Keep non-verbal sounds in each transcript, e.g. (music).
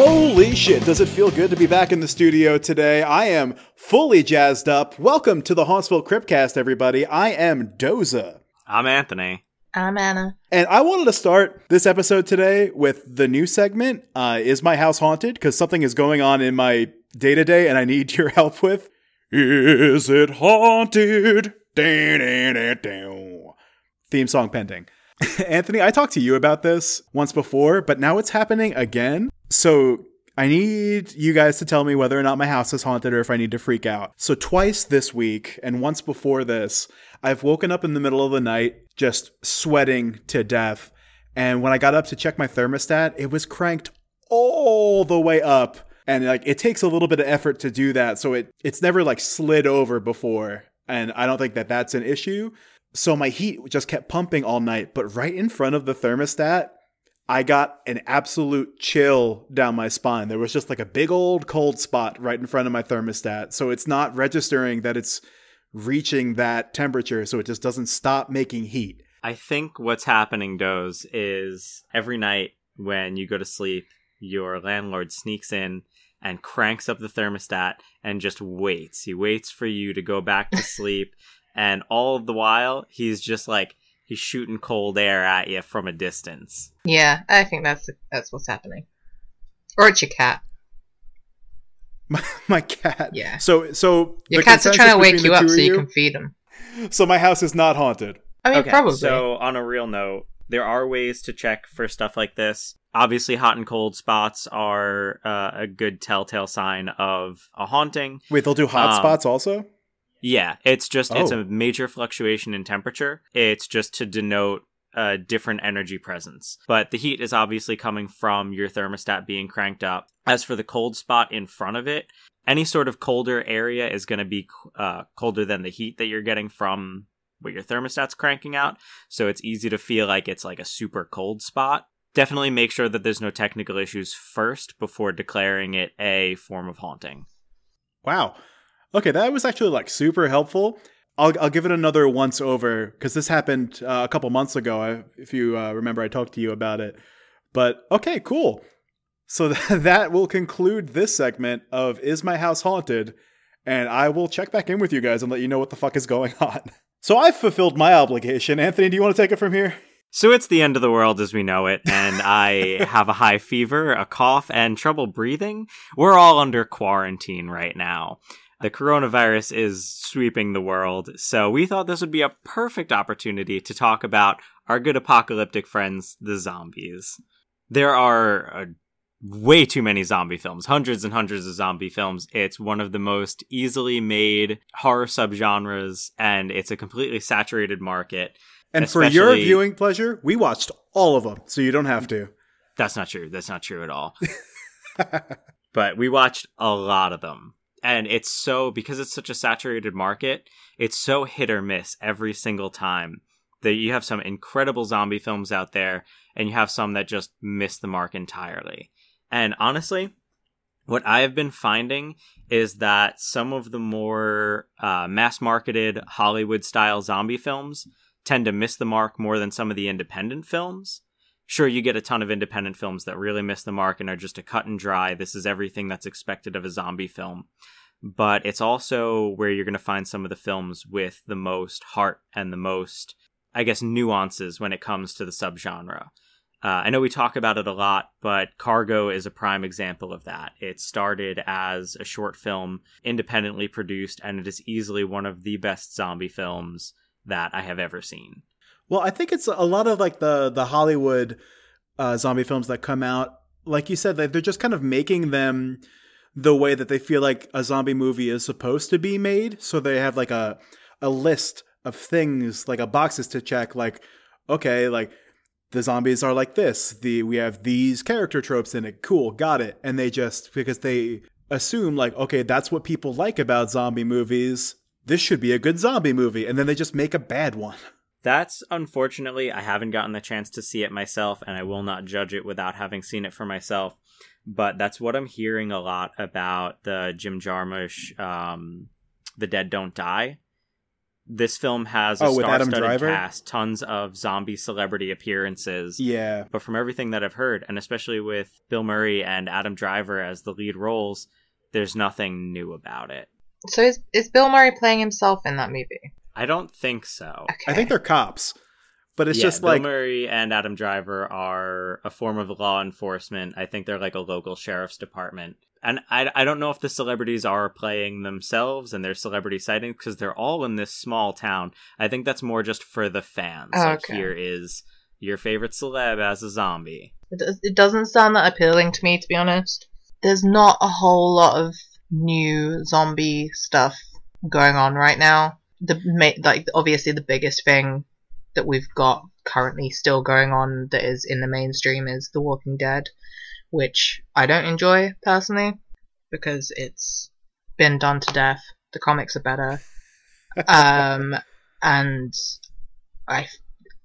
Holy shit, does it feel good to be back in the studio today? I am fully jazzed up. Welcome to the Hauntsville Cryptcast, everybody. I am Doza. I'm Anthony. I'm Anna. And I wanted to start this episode today with the new segment, uh, Is My House Haunted? Because something is going on in my day to day and I need your (laughs) help with. Is it haunted? Theme song pending. (laughs) Anthony, I talked to you about this once before, but now it's happening again. So I need you guys to tell me whether or not my house is haunted or if I need to freak out. So twice this week and once before this, I've woken up in the middle of the night just sweating to death. And when I got up to check my thermostat, it was cranked all the way up. And like it takes a little bit of effort to do that. So it it's never like slid over before. And I don't think that that's an issue. So my heat just kept pumping all night, but right in front of the thermostat, I got an absolute chill down my spine. There was just like a big old cold spot right in front of my thermostat. So it's not registering that it's reaching that temperature, so it just doesn't stop making heat. I think what's happening, Doze, is every night when you go to sleep, your landlord sneaks in and cranks up the thermostat and just waits. He waits for you to go back to (laughs) sleep and all the while he's just like he's shooting cold air at you from a distance. Yeah, I think that's that's what's happening. Or it's your cat. My, my cat. Yeah. So so Your cats are trying to wake you up so of you can feed them. So my house is not haunted. I mean, okay, probably. so on a real note, there are ways to check for stuff like this. Obviously, hot and cold spots are uh, a good telltale sign of a haunting. Wait, they'll do hot Um, spots also? Yeah, it's just it's Oh. a major fluctuation in temperature. It's just to denote a different energy presence. But the heat is obviously coming from your thermostat being cranked up. As for the cold spot in front of it, any sort of colder area is going to be uh, colder than the heat that you're getting from what your thermostat's cranking out. So it's easy to feel like it's like a super cold spot. Definitely make sure that there's no technical issues first before declaring it a form of haunting. Wow. Okay, that was actually like super helpful. I'll I'll give it another once over because this happened uh, a couple months ago. I, if you uh, remember, I talked to you about it. But okay, cool. So (laughs) that will conclude this segment of "Is My House Haunted?" And I will check back in with you guys and let you know what the fuck is going (laughs) on. So I've fulfilled my obligation. Anthony, do you want to take it from here? So it's the end of the world as we know it, and I (laughs) have a high fever, a cough, and trouble breathing. We're all under quarantine right now. The coronavirus is sweeping the world, so we thought this would be a perfect opportunity to talk about our good apocalyptic friends, the zombies. There are uh, way too many zombie films, hundreds and hundreds of zombie films. It's one of the most easily made horror subgenres, and it's a completely saturated market. And for your viewing pleasure, we watched all of them, so you don't have to. That's not true. That's not true at all. (laughs) but we watched a lot of them. And it's so, because it's such a saturated market, it's so hit or miss every single time that you have some incredible zombie films out there and you have some that just miss the mark entirely. And honestly, what I have been finding is that some of the more uh, mass marketed Hollywood style zombie films tend to miss the mark more than some of the independent films sure you get a ton of independent films that really miss the mark and are just a cut and dry. This is everything that's expected of a zombie film. But it's also where you're going to find some of the films with the most heart and the most i guess nuances when it comes to the subgenre. Uh, i know we talk about it a lot but cargo is a prime example of that. It started as a short film independently produced and it is easily one of the best zombie films that i have ever seen Well, I think it's a lot of like the the Hollywood uh, zombie films that come out. Like you said, they're just kind of making them the way that they feel like a zombie movie is supposed to be made. So they have like a a list of things, like a boxes to check. Like, okay, like the zombies are like this. The we have these character tropes in it. Cool, got it. And they just because they assume like, okay, that's what people like about zombie movies. This should be a good zombie movie, and then they just make a bad one. (laughs) That's unfortunately, I haven't gotten the chance to see it myself, and I will not judge it without having seen it for myself. But that's what I'm hearing a lot about the Jim Jarmusch, um, The Dead Don't Die. this film has a Oh, star-studded cast, tons of zombie celebrity appearances. Yeah. But from everything that I've heard, and especially with Bill Murray and Adam Driver as the lead roles, there's nothing new about it. So is is Bill Murray playing himself in that movie? I don't think so. Okay. I think they're cops. But it's yeah, just Bill like Murray and Adam Driver are a form of law enforcement. I think they're like a local sheriff's department. And I, I don't know if the celebrities are playing themselves and their celebrity sightings because they're all in this small town. I think that's more just for the fans. Like here is your favorite celeb as a zombie. It, does, it doesn't sound that appealing to me, to be honest. There's not a whole lot of new zombie stuff going on right now. The ma- like obviously the biggest thing that we've got currently still going on that is in the mainstream is The Walking Dead, which I don't enjoy personally because it's been done to death. The comics are better, (laughs) um, and I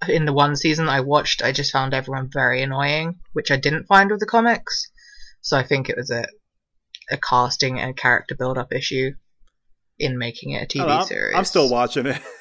in the one season I watched, I just found everyone very annoying, which I didn't find with the comics. So I think it was a a casting and character build up issue in making it a I TV I'm- series. I'm still watching it. (laughs)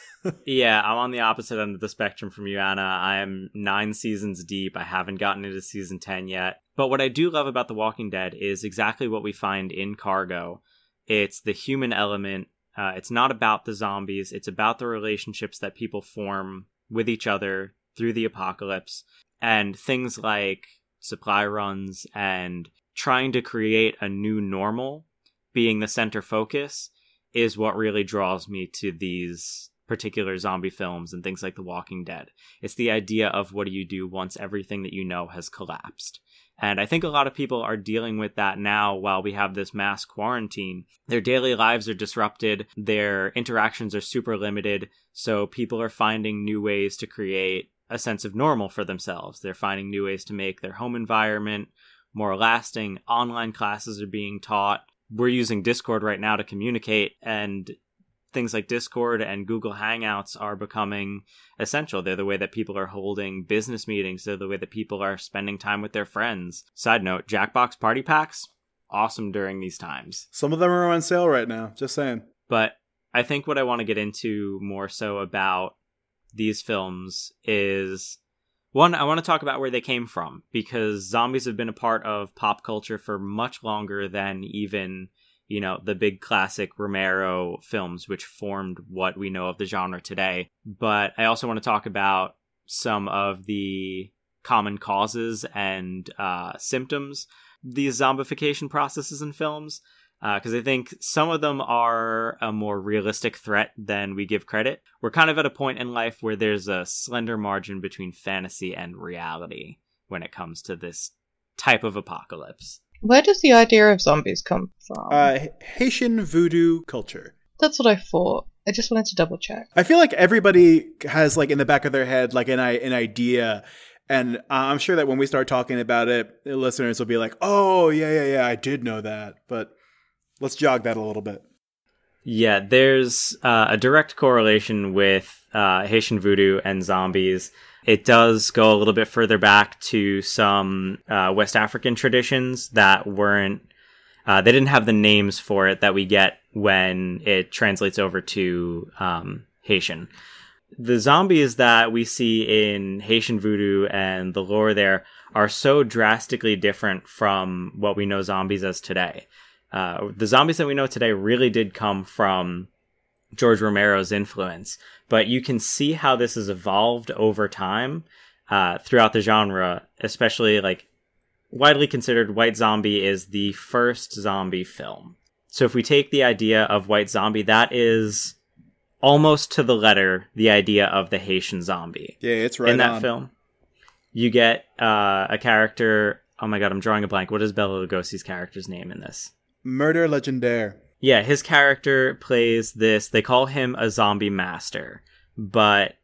Yeah, I'm on the opposite end of the spectrum from you, Anna. I am nine seasons deep. I haven't gotten into season 10 yet. But what I do love about The Walking Dead is exactly what we find in Cargo it's the human element. Uh, it's not about the zombies, it's about the relationships that people form with each other through the apocalypse. And things like supply runs and trying to create a new normal being the center focus is what really draws me to these particular zombie films and things like The Walking Dead. It's the idea of what do you do once everything that you know has collapsed. And I think a lot of people are dealing with that now while we have this mass quarantine. Their daily lives are disrupted, their interactions are super limited, so people are finding new ways to create a sense of normal for themselves. They're finding new ways to make their home environment more lasting. Online classes are being taught. We're using Discord right now to communicate, and things like Discord and Google Hangouts are becoming essential. They're the way that people are holding business meetings. They're the way that people are spending time with their friends. Side note, Jackbox party packs, awesome during these times. Some of them are on sale right now. Just saying. But I think what I want to get into more so about these films is one, I want to talk about where they came from because zombies have been a part of pop culture for much longer than even, you know, the big classic Romero films, which formed what we know of the genre today. But I also want to talk about some of the common causes and uh, symptoms these zombification processes in films because I think some of them are a more realistic threat than we give credit. We're kind of at a point in life where there's a slender margin between fantasy and reality when it comes to this type of apocalypse. Where does the idea of zombies come from? Uh, Haitian voodoo culture. That's what I thought. I just wanted to double check. I feel like everybody has like in the back of their head like an an idea, and I'm sure that when we start talking about it, listeners will be like, "Oh yeah, yeah, yeah, I did know that." But let's jog that a little bit. Yeah, there's uh, a direct correlation with uh, Haitian voodoo and zombies. It does go a little bit further back to some uh, West African traditions that weren't, uh, they didn't have the names for it that we get when it translates over to um, Haitian. The zombies that we see in Haitian voodoo and the lore there are so drastically different from what we know zombies as today. Uh, the zombies that we know today really did come from George Romero's influence, but you can see how this has evolved over time uh, throughout the genre, especially like widely considered White Zombie is the first zombie film. So if we take the idea of White Zombie, that is almost to the letter the idea of the Haitian zombie Yeah, it's right in that on. film. You get uh, a character. Oh my god, I'm drawing a blank. What is Bela Lugosi's character's name in this? Murder Legendre. Yeah, his character plays this. They call him a zombie master, but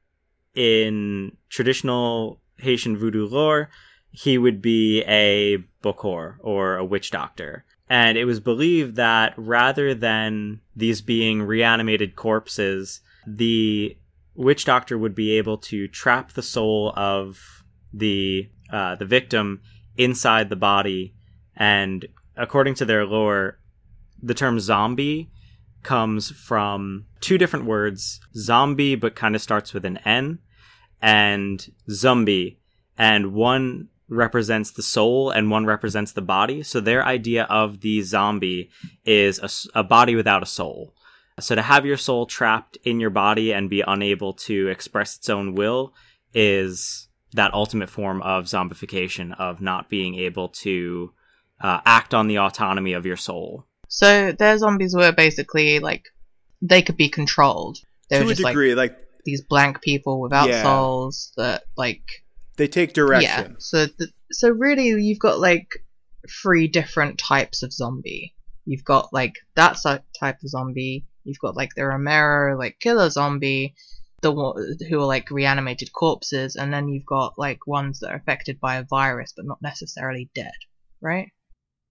in traditional Haitian voodoo lore, he would be a bokor or a witch doctor. And it was believed that rather than these being reanimated corpses, the witch doctor would be able to trap the soul of the uh, the victim inside the body. And according to their lore, the term zombie comes from two different words zombie, but kind of starts with an N, and zombie. And one represents the soul and one represents the body. So their idea of the zombie is a, a, body without a soul. So to have your soul trapped in your body and be unable to express its own will is that ultimate form of zombification of not being able to uh, act on the autonomy of your soul. So their zombies were basically like they could be controlled. They to were a just degree, like, like, these blank people without Yeah. souls that like they take direction. yeah. So th- so really you've got like three different types of zombie. You've got like that si- type of zombie. You've got like the Romero like killer zombie, the one who are like reanimated corpses, and then you've got like ones that are affected by a virus but not necessarily dead, right?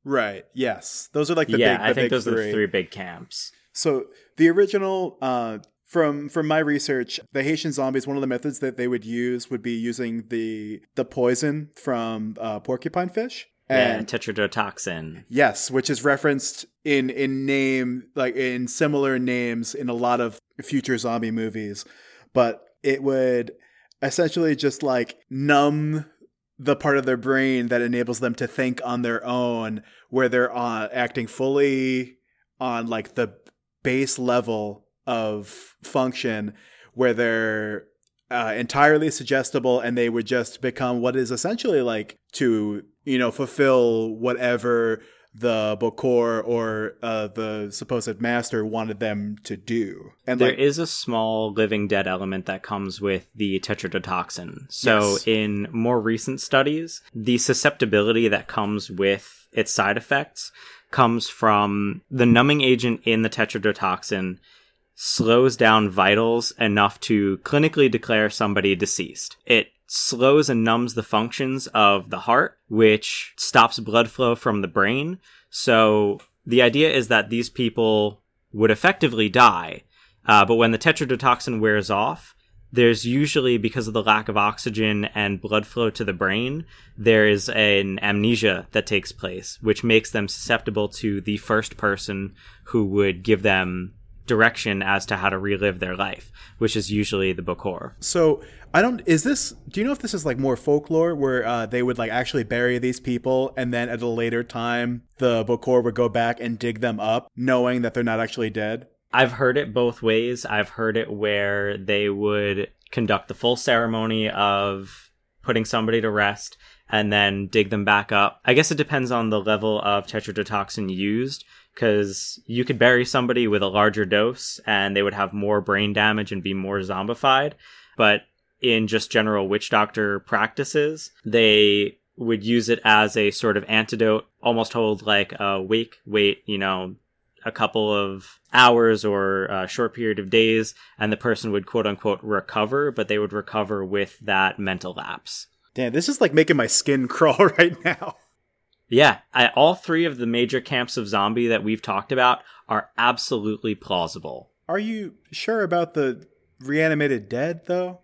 Right. Yes. Those are like the yeah, big. The I think those three. are the three big camps. So the original, uh, from from my research, the Haitian zombies. One of the methods that they would use would be using the the poison from uh, porcupine fish. And And tetrodotoxin. yes, which is referenced in in name like in similar names in a lot of future zombie movies, but it would essentially just like numb the part of their brain that enables them to think on their own where they're uh, acting fully on like the base level of function where they're uh, entirely suggestible and they would just become what is essentially like to you know fulfill whatever the Bokor or uh, the supposed master wanted them to do and There like is a small living dead element that comes with the tetrodotoxin. So, Yes. in more recent studies, the susceptibility that comes with its side effects comes from the numbing agent in the tetrodotoxin slows down vitals enough to clinically declare somebody deceased. It slows and numbs the functions of the heart, which stops blood flow from the brain. So the idea is that these people would effectively die, uh, but when the tetrodotoxin wears off, there's usually because of the lack of oxygen and blood flow to the brain, there is an amnesia that takes place, which makes them susceptible to the first person who would give them direction as to how to relive their life, which is usually the Bokor. So I don't. Is this? Do you know if this is like more folklore, where uh, they would like actually bury these people, and then at a later time the Bokor would go back and dig them up, knowing that they're not actually dead? I've heard it both ways. I've heard it where they would conduct the full ceremony of putting somebody to rest and then dig them back up. I guess it depends on the level of tetrodotoxin used because you could bury somebody with a larger dose and they would have more brain damage and be more zombified. But in just general witch doctor practices, they would use it as a sort of antidote, almost hold like a wake, wait, you know, a couple of hours or a short period of days, and the person would quote unquote recover, but they would recover with that mental lapse. Damn, this is like making my skin (laughs) crawl right now. Yeah, I, all three of the major camps of zombie that we've talked about are absolutely plausible. Are you sure about the reanimated dead though?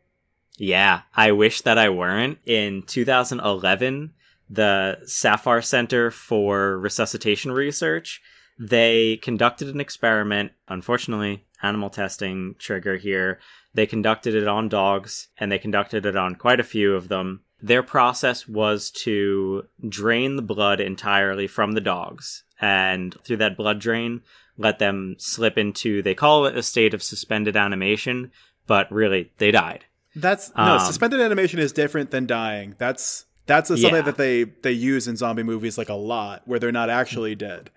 Yeah, I wish that I weren't. In 2011, the Safar Center for Resuscitation Research, they conducted an experiment. Unfortunately, animal testing trigger here. They conducted it on dogs and they conducted it on quite a few of them. Their process was to drain the blood entirely from the dogs and through that blood drain, let them slip into, they call it a state of suspended animation, but really, they died. That's no Um, suspended animation is different than dying. That's that's a, something Yeah. that they they use in zombie movies like a lot, where they're not actually dead.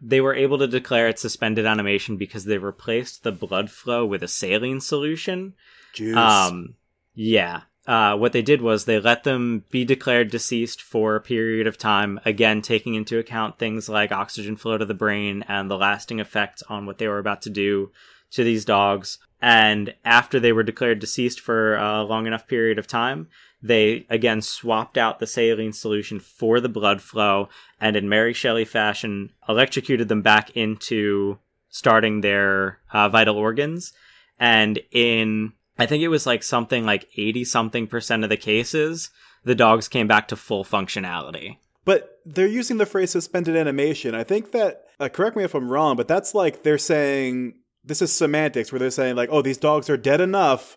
They were able to declare it suspended animation because they replaced the blood flow with a saline solution. Juice. Um, yeah. Uh, what they did was they let them be declared deceased for a period of time, again, taking into account things like oxygen flow to the brain and the lasting effects on what they were about to do to these dogs. And after they were declared deceased for a long enough period of time, they again swapped out the saline solution for the blood flow and in Mary Shelley fashion electrocuted them back into starting their uh, vital organs. And in, I think it was like something like 80 something percent of the cases, the dogs came back to full functionality. But they're using the phrase suspended animation. I think that, uh, correct me if I'm wrong, but that's like they're saying, this is semantics where they're saying, like, oh, these dogs are dead enough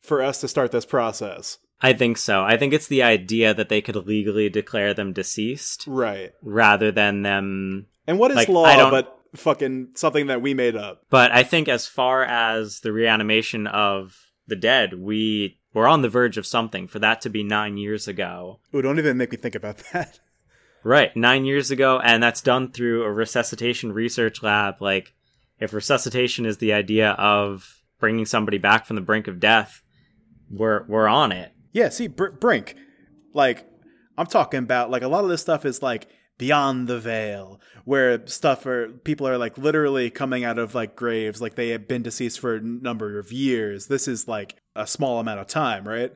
for us to start this process. I think so. I think it's the idea that they could legally declare them deceased Right. rather than them. And what is Like, law but fucking something that we made up? But I think as far as the reanimation of the dead, we were on the verge of something for that to be nine years ago. Ooh, don't even make me think about that. (laughs) Right, nine years ago, and that's done through a resuscitation research lab. Like, if resuscitation is the idea of bringing somebody back from the brink of death, we're we're on it. Yeah, see, Br- Brink, like, I'm talking about, like, a lot of this stuff is, like, beyond the veil, where stuff are, people are, like, literally coming out of, like, graves, like, they have been deceased for a number of years. This is, like, a small amount of time, right?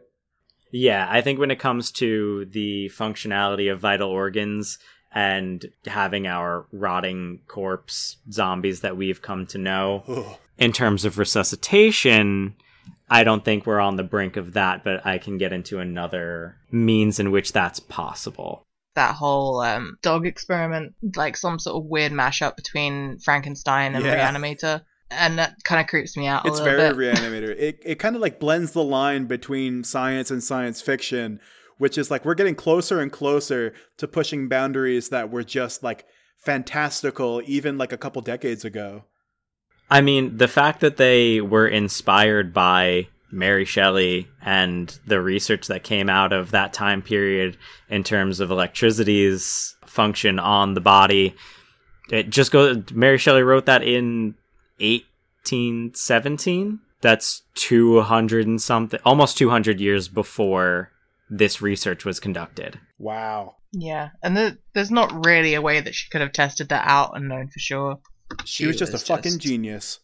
Yeah, I think when it comes to the functionality of vital organs and having our rotting corpse zombies that we've come to know, in terms of resuscitation, I don't think we're on the brink of that, but I can get into another means in which that's possible. That whole um, dog experiment, like some sort of weird mashup between Frankenstein and Yeah. Reanimator, and that kind of creeps me out a It's little very bit. reanimator. (laughs) It, it kind of, like, blends the line between science and science fiction, which is, like, we're getting closer and closer to pushing boundaries that were just, like, fantastical even, like, a couple decades ago. I mean, the fact that they were inspired by Mary Shelley and the research that came out of that time period in terms of electricity's function on the body, it just goes. Mary Shelley wrote that in 1817. That's 200 and something, almost 200 years before this research was conducted. Wow. Yeah, and the, there's not really a way that she could have tested that out and known for sure. She, was just a fucking genius.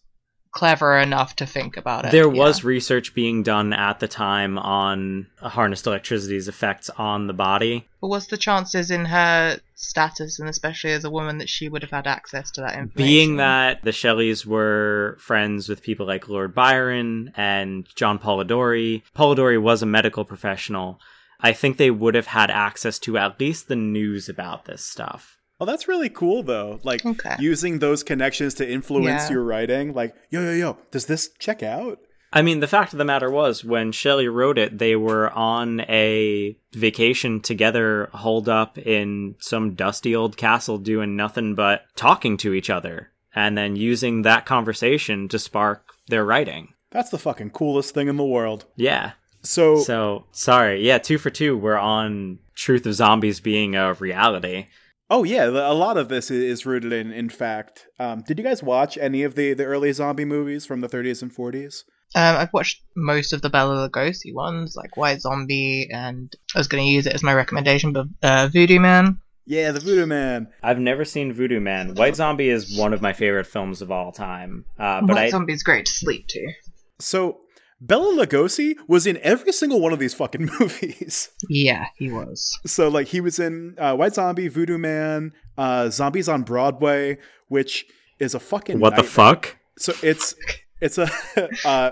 Clever enough to think about it. There yeah. was research being done at the time on harnessed electricity's effects on the body. But what's the chances in her status, and especially as a woman, that she would have had access to that information? Being that the Shelleys were friends with people like Lord Byron and John Polidori, Polidori was a medical professional. I think they would have had access to at least the news about this stuff. Oh, that's really cool though. Like Okay. using those connections to influence Yeah. your writing. Like, yo, yo, yo, does this check out? I mean, the fact of the matter was, when Shelley wrote it, they were on a vacation together, holed up in some dusty old castle, doing nothing but talking to each other, and then using that conversation to spark their writing. That's the fucking coolest thing in the world. Yeah. So, So, sorry. Yeah, two for two. We're on Truth of Zombies being a reality. Oh yeah, a lot of this is rooted in in fact. Um, did you guys watch any of the the early zombie movies from the 30s and 40s? Um, I've watched most of the Bela Lugosi ones, like White Zombie, and I was going to use it as my recommendation, but uh, Voodoo Man. Yeah, the Voodoo Man. I've never seen Voodoo Man. White Zombie is one of my favorite films of all time. Uh, but White I, Zombie's great to sleep to. So, Bela Lugosi was in every single one of these fucking (laughs) movies. Yeah, he was. So like he was in uh, White Zombie, Voodoo Man, uh, Zombies on Broadway, which is a fucking what the fuck? So it's it's a (laughs) uh,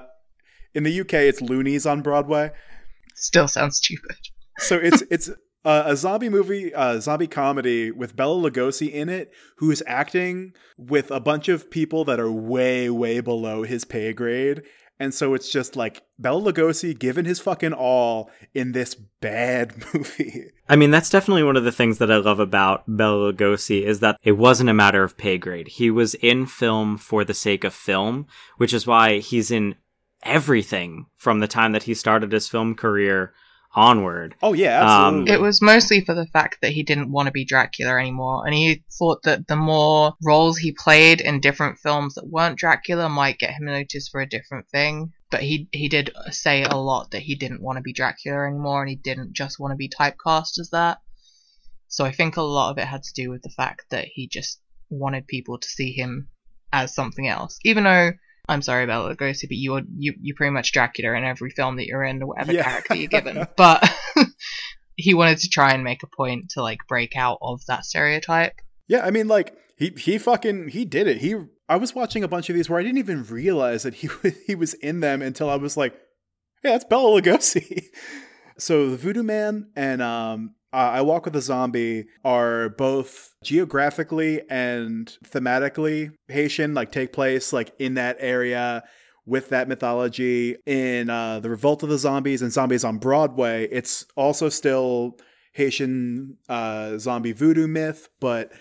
in the UK it's Loonies on Broadway. Still sounds stupid. So it's (laughs) it's uh, a zombie movie, uh, zombie comedy with Bela Lugosi in it, who is acting with a bunch of people that are way way below his pay grade. And so it's just like Bela Lugosi giving his fucking all in this bad (laughs) movie. I mean, that's definitely one of the things that I love about Bela Lugosi is that it wasn't a matter of pay grade. He was in film for the sake of film, which is why he's in everything from the time that he started his film career onward. Oh yeah, Um, absolutely. It was mostly for the fact that he didn't want to be Dracula anymore, and he thought that the more roles he played in different films that weren't Dracula might get him noticed for a different thing. But he he did say a lot that he didn't want to be Dracula anymore, and he didn't just want to be typecast as that. So I think a lot of it had to do with the fact that he just wanted people to see him as something else, even though. I'm sorry, Bela Lugosi, but you're you you pretty much Dracula in every film that you're in, or whatever Yeah. character you're given. (laughs) But (laughs) he wanted to try and make a point to like break out of that stereotype. Yeah, I mean, like he he fucking he did it. He I was watching a bunch of these where I didn't even realize that he (laughs) he was in them until I was like, hey, that's Bela Lugosi. so the Voodoo Man and um uh, I Walk with a Zombie are both geographically and thematically Haitian, like take place like in that area with that mythology. In uh, the Revolt of the Zombies and Zombies on Broadway, it's also still Haitian uh, zombie voodoo myth, but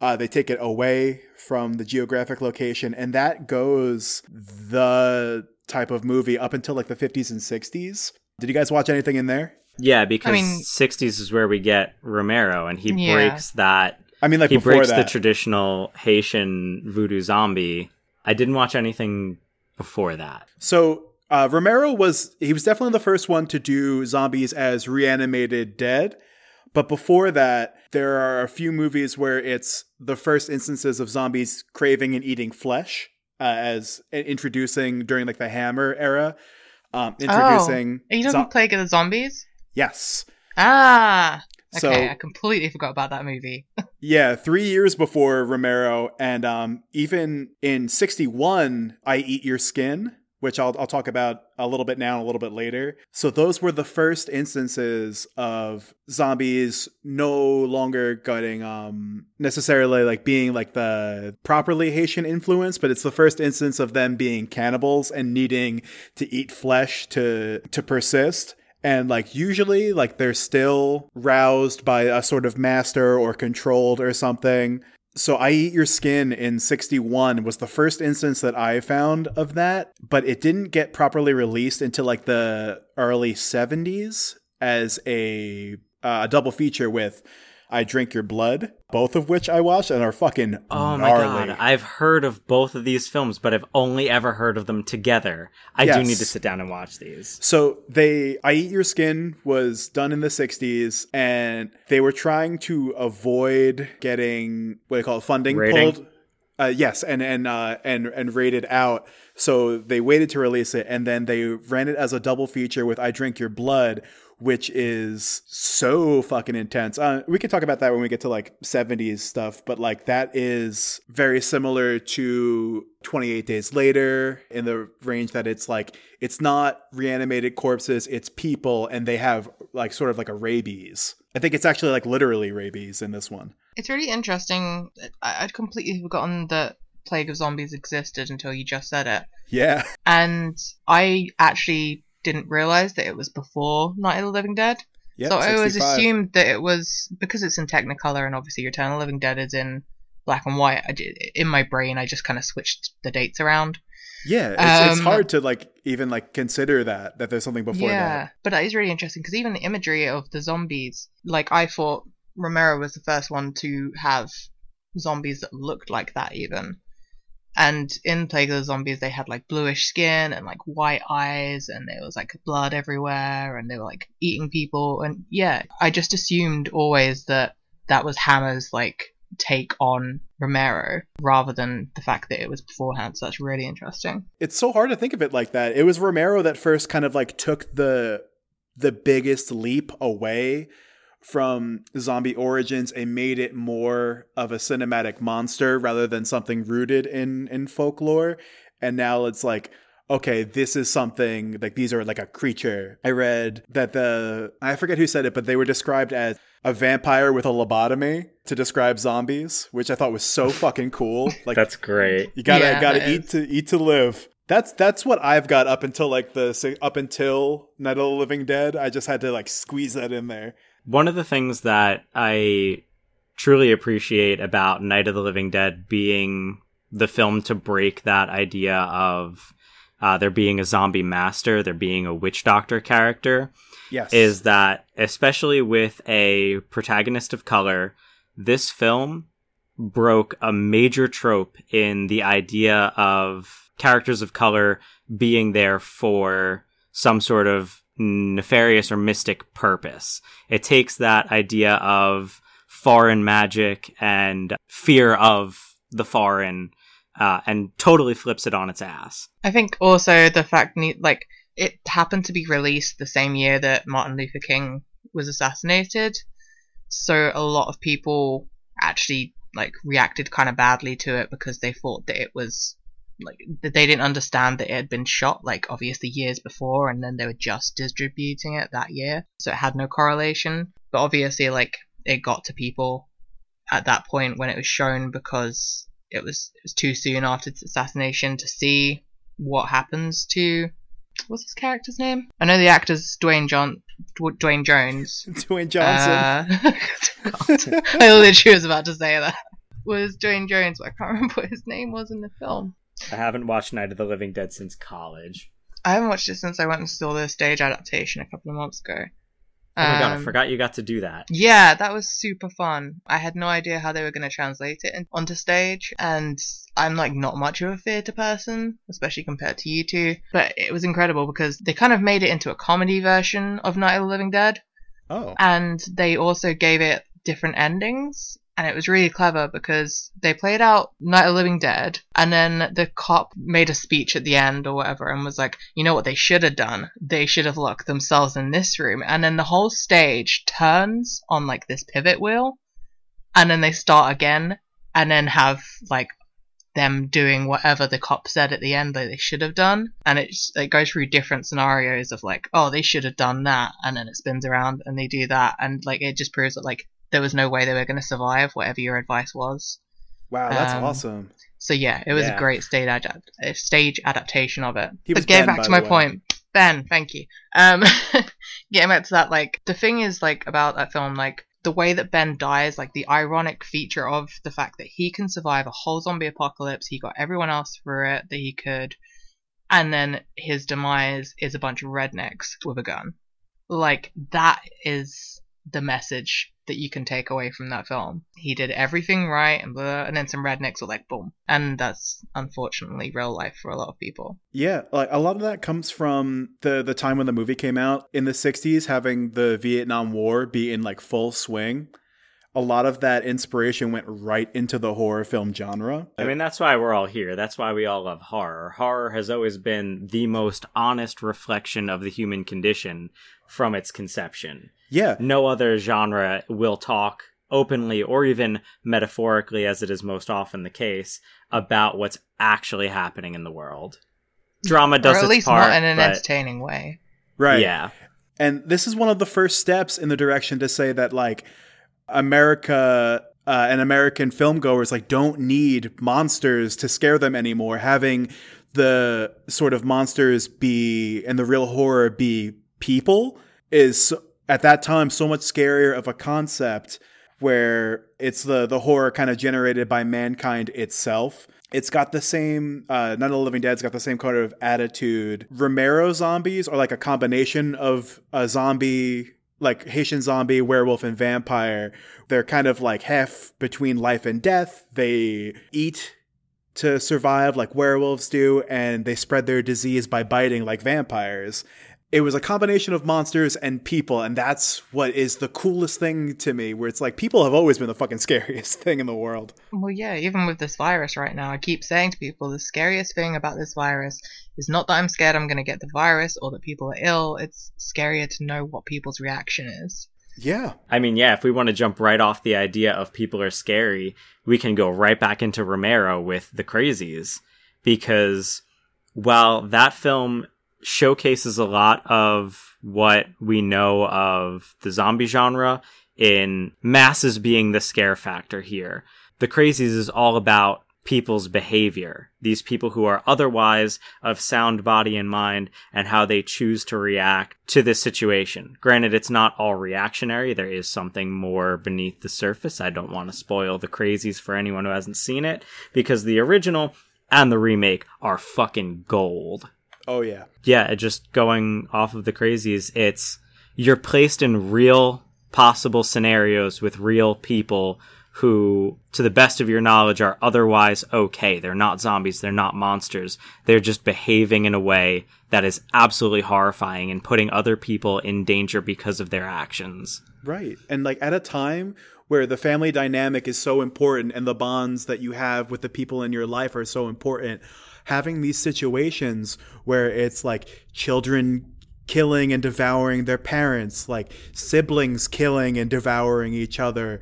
uh, they take it away from the geographic location, and that goes the type of movie up until like the 50s and 60s. Did you guys watch anything in there? Yeah, because I mean- 60s is where we get Romero, and he Yeah. breaks that. I mean, like he breaks that. the traditional Haitian voodoo zombie. I didn't watch anything before that. So uh, Romero was he was definitely the first one to do zombies as reanimated dead. But before that, there are a few movies where it's the first instances of zombies craving and eating flesh, uh, as uh, introducing during like the Hammer era. Um, introducing Are you talking zo- Plague of the Zombies? Yes, Ah. Okay, So- I completely forgot about that movie. (laughs) Yeah, three years before Romero, and um, even in '61, I Eat Your Skin, which I'll I'll talk about a little bit now, and a little bit later. So those were the first instances of zombies no longer getting um necessarily like being like the properly Haitian influence, but it's the first instance of them being cannibals and needing to eat flesh to to persist and like usually like they're still roused by a sort of master or controlled or something. So i eat your skin in 61 was the first instance that i found of that but it didn't get properly released until like the early 70s as a uh, a double feature with i drink your blood both of which i watched and are fucking Oh my god, I've heard of both of these films, but I've only ever heard of them together. I do need to sit down and watch these. So they I Eat Your Skin was done in the 60s and they were trying to avoid getting what do you call it funding Rating? pulled uh, yes, and and uh, and and rated out. So they waited to release it, and then they ran it as a double feature with "I Drink Your Blood," which is so fucking intense. Uh, we could talk about that when we get to like '70s stuff, but like that is very similar to 28 Days Later in the range that it's like it's not reanimated corpses, it's people, and they have like sort of like a rabies. I think it's actually like literally rabies in this one. It's really interesting. I'd completely forgotten that Plague of Zombies existed until you just said it. Yeah. And I actually didn't realize that it was before Night of the Living Dead. Yep, so I always assumed that it was because it's in Technicolor and obviously Return of the Living Dead is in black and white. I did, in my brain, I just kind of switched the dates around. Yeah, it's, it's Um, hard to like even like consider that that there's something before yeah, that. but that is really interesting because even the imagery of the zombies, like I thought Romero was the first one to have zombies that looked like that even. And in Plague of the Zombies, they had like bluish skin and like white eyes, and there was like blood everywhere, and they were like eating people. And yeah, I just assumed always that that was Hammer's like take on Romero rather than the fact that it was beforehand. So that's really interesting. It's so hard to think of it like that. It was Romero that first kind of like took the the biggest leap away from zombie origins and made it more of a cinematic monster rather than something rooted in in folklore. And now it's like okay, this is something like these are like a creature. I read that the I forget who said it, but they were described as a vampire with a lobotomy to describe zombies, which I thought was so (laughs) fucking cool. Like That's great. you gotta Yeah, gotta eat is. to eat to live. That's that's what I've got up until like the si- up until Night of the Living Dead. I just had to like squeeze that in there. One of the things that I truly appreciate about Night of the Living Dead being the film to break that idea of uh, there being a zombie master, there being a witch doctor character, Yes, is that especially with a protagonist of color, this film broke a major trope in the idea of characters of color being there for some sort of nefarious or mystic purpose. It takes that idea of foreign magic and fear of the foreign uh, and totally flips it on its ass. I think also the fact, like, it happened to be released the same year that Martin Luther King was assassinated, so a lot of people actually like reacted kind of badly to it because they thought that it was like they didn't understand that it had been shot like obviously years before and then they were just distributing it that year. So it had no correlation. But obviously, like it got to people at that point when it was shown because it was it was too soon after its assassination to see what happens to what's his character's name? I know the actor's Dwayne John Duane Jones. (laughs) Dwayne Johnson. Uh, God. (laughs) I literally was about to say that was Duane Jones, but I can't (laughs) remember what his name was in the film. I haven't watched Night of the Living Dead since college. I haven't watched it since I went and saw the stage adaptation a couple of months ago. Oh my god, I Um, forgot you got to do that. Yeah, that was super fun. I had no idea how they were going to translate it onto stage, and I'm like not much of a theatre person, especially compared to you two. But it was incredible because they kind of made it into a comedy version of Night of the Living Dead, oh. and they also gave it different endings. And it was really clever because they played out Night of Living Dead, and then the cop made a speech at the end or whatever, and was like, "You know what they should have done? They should have locked themselves in this room." And then the whole stage turns on like this pivot wheel, and then they start again, and then have like them doing whatever the cop said at the end that they should have done, and it it goes through different scenarios of like, oh, they should have done that, and then it spins around and they do that, and like it just proves that like there was no way they were going to survive whatever your advice was. Wow, that's um, awesome. So yeah, it was Yeah. a great stage stage adaptation of it. He but getting Ben, back to my way. point, Ben, thank you. Um, (laughs) getting back to that, like the thing is like about that film, like the way that Ben dies, like the ironic feature of the fact that he can survive a whole zombie apocalypse, he got everyone else through it that he could, and then his demise is a bunch of rednecks with a gun. Like that is the message that you can take away from that film. He did everything right, and blah, and then some rednecks were like boom, and that's unfortunately real life for a lot of people. Yeah, like a lot of that comes from the the time when the movie came out in the 60s having the Vietnam War be in like full swing. A lot of that inspiration went right into the horror film genre. I mean, that's why we're all here. That's why we all love horror. Horror has always been the most honest reflection of the human condition from its conception. Yeah, No other genre will talk openly or even metaphorically, as it is most often the case, about what's actually happening in the world. Drama does or at its least part, not in an but entertaining way. right. yeah, And this is one of the first steps in the direction to say that like America uh, and American film goers like don't need monsters to scare them anymore. Having the sort of monsters be and the real horror be people is at that time so much scarier of a concept where it's the the horror kind of generated by mankind itself. It's got the same uh of the Living Dead's got the same kind of attitude. Romero zombies are like a combination of a zombie like Haitian zombie, werewolf, and vampire. They're kind of like half between life and death. They eat to survive like werewolves do, and they spread their disease by biting like vampires. It was a combination of monsters and people, and that's what is the coolest thing to me, where it's like people have always been the fucking (laughs) scariest thing in the world. Well, yeah, even with this virus right now, I keep saying to people the scariest thing about this virus is not that I'm scared I'm going to get the virus or that people are ill. It's scarier to know what people's reaction is. Yeah. I mean, yeah, if we want to jump right off the idea of people are scary, we can go right back into Romero with The Crazies. Because while that film showcases a lot of what we know of the zombie genre in masses being the scare factor here, The Crazies is all about people's behavior. These people who are otherwise of sound body and mind and how they choose to react to this situation. Granted, it's not all reactionary. There is something more beneath the surface. I don't want to spoil the crazies for anyone who hasn't seen it because the original and the remake are fucking gold. Oh yeah. Yeah, just going off of the crazies, it's you're placed in real possible scenarios with real people who, to the best of your knowledge, are otherwise okay. They're not zombies. They're not monsters. They're just behaving in a way that is absolutely horrifying and putting other people in danger because of their actions. Right. And like at a time where the family dynamic is so important and the bonds that you have with the people in your life are so important, having these situations where it's like children killing and devouring their parents, like siblings killing and devouring each other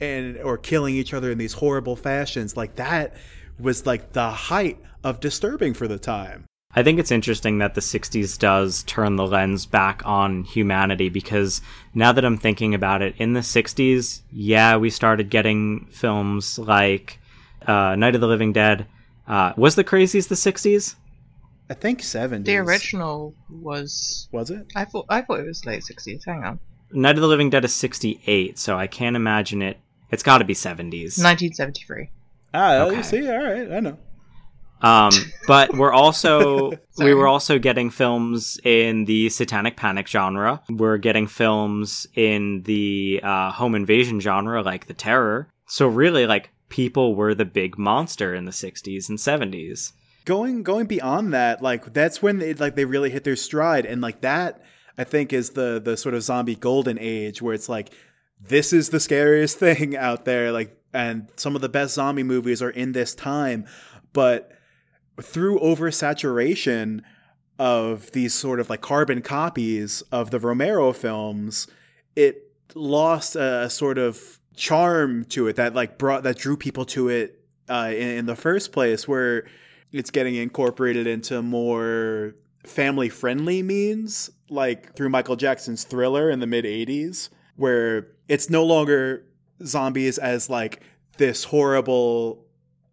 and or killing each other in these horrible fashions, like that was like the height of disturbing for the time. I think it's interesting that the 60s does turn the lens back on humanity because now that I'm thinking about it, in the 60s, yeah, we started getting films like uh, Night of the Living Dead. Uh, was The Crazies the 60s? I think 70s. The original was. Was it? I thought I thought it was late sixties. Hang on. Night of the Living Dead is 68, so I can't imagine it. It's got to be 70s. Nineteen seventy three. Ah, Okay. you see, all right, I know. Um, but we're also (laughs) we were also getting films in the satanic panic genre. We're getting films in the uh, home invasion genre, like The Terror. So really, like people were the big monster in the '60s and '70s. Going going beyond that, like that's when they like they really hit their stride, and like that, I think is the the sort of zombie golden age where it's like this is the scariest (laughs) thing out there, like, and some of the best zombie movies are in this time, but through oversaturation of these sort of like carbon copies of the Romero films, it lost a sort of charm to it that like brought that drew people to it uh, in, in the first place, where it's getting incorporated into more family friendly means, like through Michael Jackson's Thriller in the mid '80s, where it's no longer zombies as like this horrible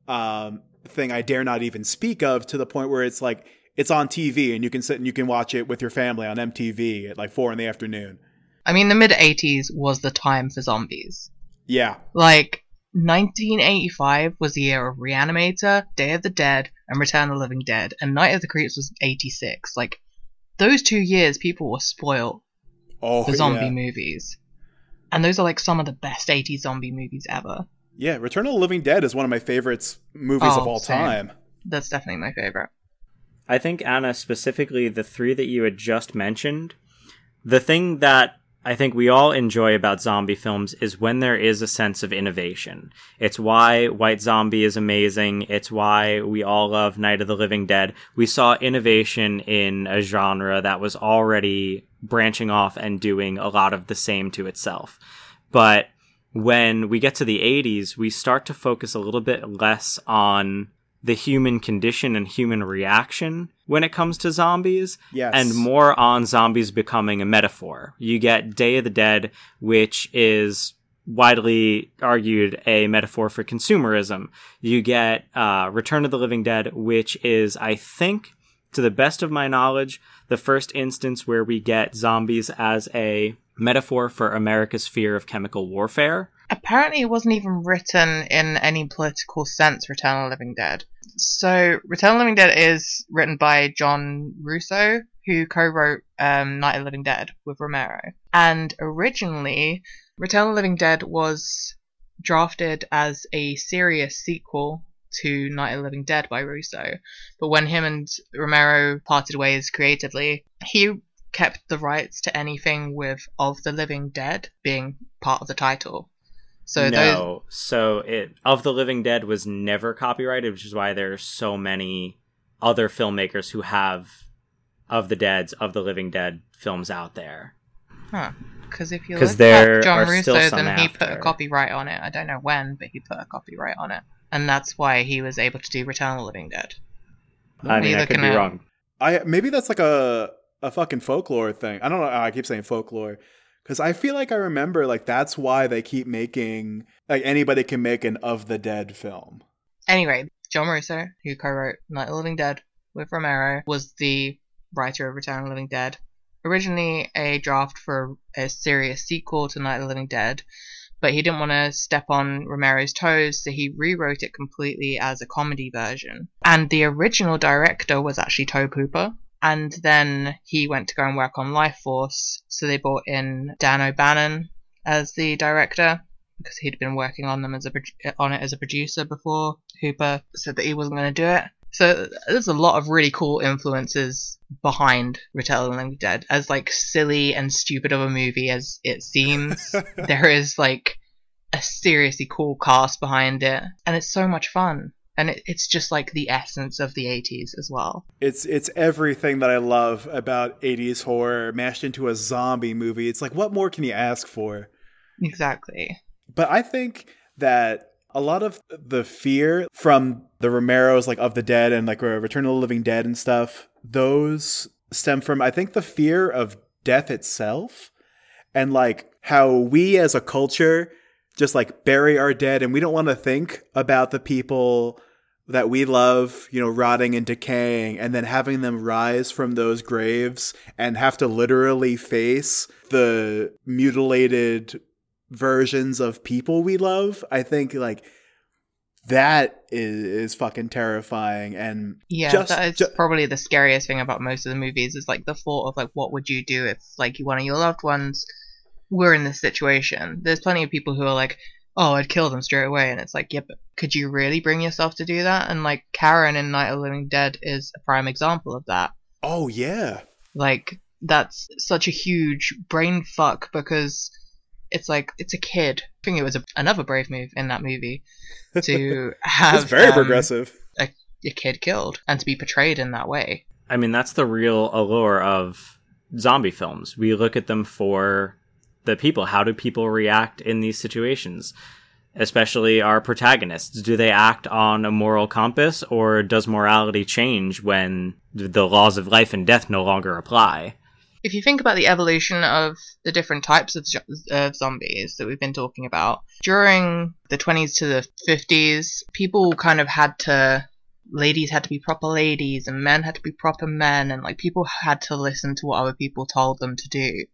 um, thing I dare not even speak of to the point where it's like it's on TV and you can sit and you can watch it with your family on MTV at like four in the afternoon. I mean, the mid eighties was the time for zombies. Yeah, Like 1985 was the year of Reanimator, Day of the Dead, and Return of the Living Dead, and Night of the Creeps was 86. Like those two years, people were spoiled oh for zombie yeah. movies, and those are like some of the best 80s zombie movies ever. yeah. Return of the Living Dead is one of my favorites movies of Oh, all same. time. That's definitely my favorite. I think Anna specifically the three that you had just mentioned. The thing that I think we all enjoy about zombie films is when there is a sense of innovation. It's why White Zombie is amazing. It's why we all love Night of the Living Dead. We saw innovation in a genre that was already branching off and doing a lot of the same to itself. But when we get to the 80s, we start to focus a little bit less on the human condition and human reaction when it comes to zombies Yes, and more on zombies becoming a metaphor. You get Day of the Dead, which is widely argued a metaphor for consumerism. You get uh, Return of the Living Dead, which is, I think, to the best of my knowledge, the first instance where we get zombies as a metaphor for America's fear of chemical warfare. Apparently, it wasn't even written in any political sense, Return of the Living Dead. So, Return of the Living Dead is written by John Russo, who co wrote um, Night of the Living Dead with Romero. And originally, Return of the Living Dead was drafted as a serious sequel to Night of the Living Dead by Russo. But when him and Romero parted ways creatively, he kept the rights to anything with Of the Living Dead being part of the title. So those, no, so it of the Living Dead was never copyrighted, which is why there are so many other filmmakers who have of the Dead's of the Living Dead films out there. Huh. Because if you look there at John Russo, still some then he put a copyright on it. I don't know when, but he put a copyright on it. And that's why he was able to do Return of the Living Dead. I What are mean, you I could be at? wrong. I maybe that's like a a fucking folklore thing. I don't know. I keep saying folklore because I feel like I remember like that's why they keep making like anybody can make an of the dead film. Anyway, John Russo, who co-wrote Night of the Living Dead with Romero, was the writer of Return of the Living Dead. Originally a draft for a serious sequel to Night of the Living Dead, but he didn't want to step on Romero's toes, so he rewrote it completely as a comedy version. And the original director was actually Tobe Hooper. And then he went to go and work on Lifeforce, so they brought in Dan O'Bannon as the director because he'd been working on them as a on it as a producer before. Hooper said that he wasn't going to do it. So there's a lot of really cool influences behind Return of the Living Dead. As like silly and stupid of a movie as it seems, (laughs) there is like a seriously cool cast behind it, and it's so much fun. And it, it's just like the essence of the 80s as well. It's it's everything that I love about 80s horror mashed into a zombie movie. It's like what more can you ask for? Exactly. But I think that a lot of the fear from the Romeros, like of the dead and like Return of the Living Dead and stuff, those stem from I think the fear of death itself, and like how we as a culture just like bury our dead, and we don't want to think about the people that we love, you know, rotting and decaying, and then having them rise from those graves and have to literally face the mutilated versions of people we love. I think like that is, is fucking terrifying and Yeah, just, that is ju- probably the scariest thing about most of the movies is like the thought of like what would you do if like one of your loved ones were in this situation. There's plenty of people who are like, Oh, I'd kill them straight away and it's like, yeah, but could you really bring yourself to do that? And like Karen in Night of the Living Dead is a prime example of that. oh yeah. Like that's such a huge brain fuck because it's like it's a kid. I think it was a, another brave move in that movie (laughs) to have It's very um, progressive. a kid killed and to be portrayed in that way. I mean, that's the real allure of zombie films. We look at them for the people. How do people react in these situations? Especially our protagonists. Do they act on a moral compass or does morality change when the laws of life and death no longer apply? If you think about the evolution of the different types of, zo- of zombies that we've been talking about, during the 20s to the 50s, people kind of had to ladies had to be proper ladies and men had to be proper men and like people had to listen to what other people told them to do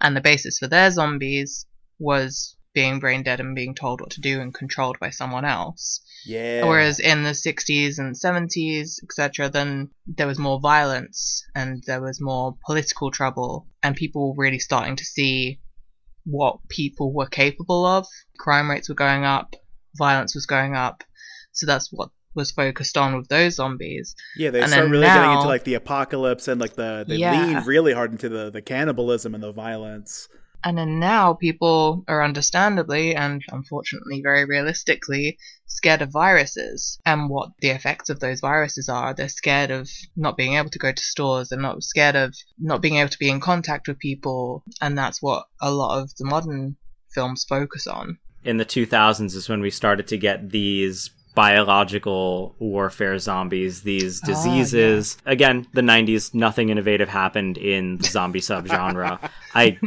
and the basis for their zombies was being brain dead and being told what to do and controlled by someone else Yeah. Whereas in the 60s and 70s, etc., then there was more violence and there was more political trouble, and people were really starting to see what people were capable of. Crime rates were going up, violence was going up, so that's what was focused on with those zombies. yeah, they and start then really getting into like the apocalypse and like the they Yeah. lean really hard into the the cannibalism and the violence. And then now people are understandably and unfortunately very realistically scared of viruses and what the effects of those viruses are. They're scared of not being able to go to stores, they're not scared of not being able to be in contact with people, and that's what a lot of the modern films focus on. In the 2000s is when we started to get these biological warfare zombies, these Ah, diseases. Again, the 90s, nothing innovative happened in the zombie subgenre. (laughs) I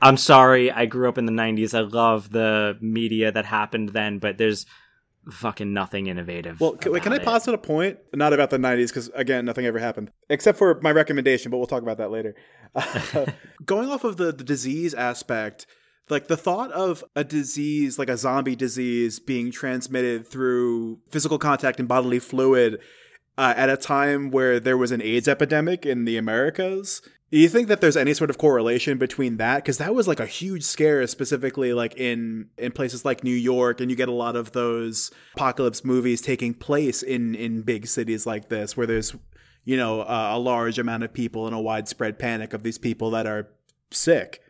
I'm sorry, I grew up in the 90s. I love the media that happened then, but there's fucking nothing innovative. Well, can, wait, can I about it. posit a point? Not about the 90s, because again, nothing ever happened. Except for my recommendation, but we'll talk about that later. (laughs) (laughs) going off of the, the disease aspect, like the thought of a disease, like a zombie disease, being transmitted through physical contact and bodily fluid uh, at a time where there was an AIDS epidemic in the Americas. Do you think that there's any sort of correlation between that? Because that was like a huge scare, specifically like in in places like New York, and you get a lot of those apocalypse movies taking place in in big cities like this, where there's you know uh, a large amount of people and a widespread panic of these people that are sick.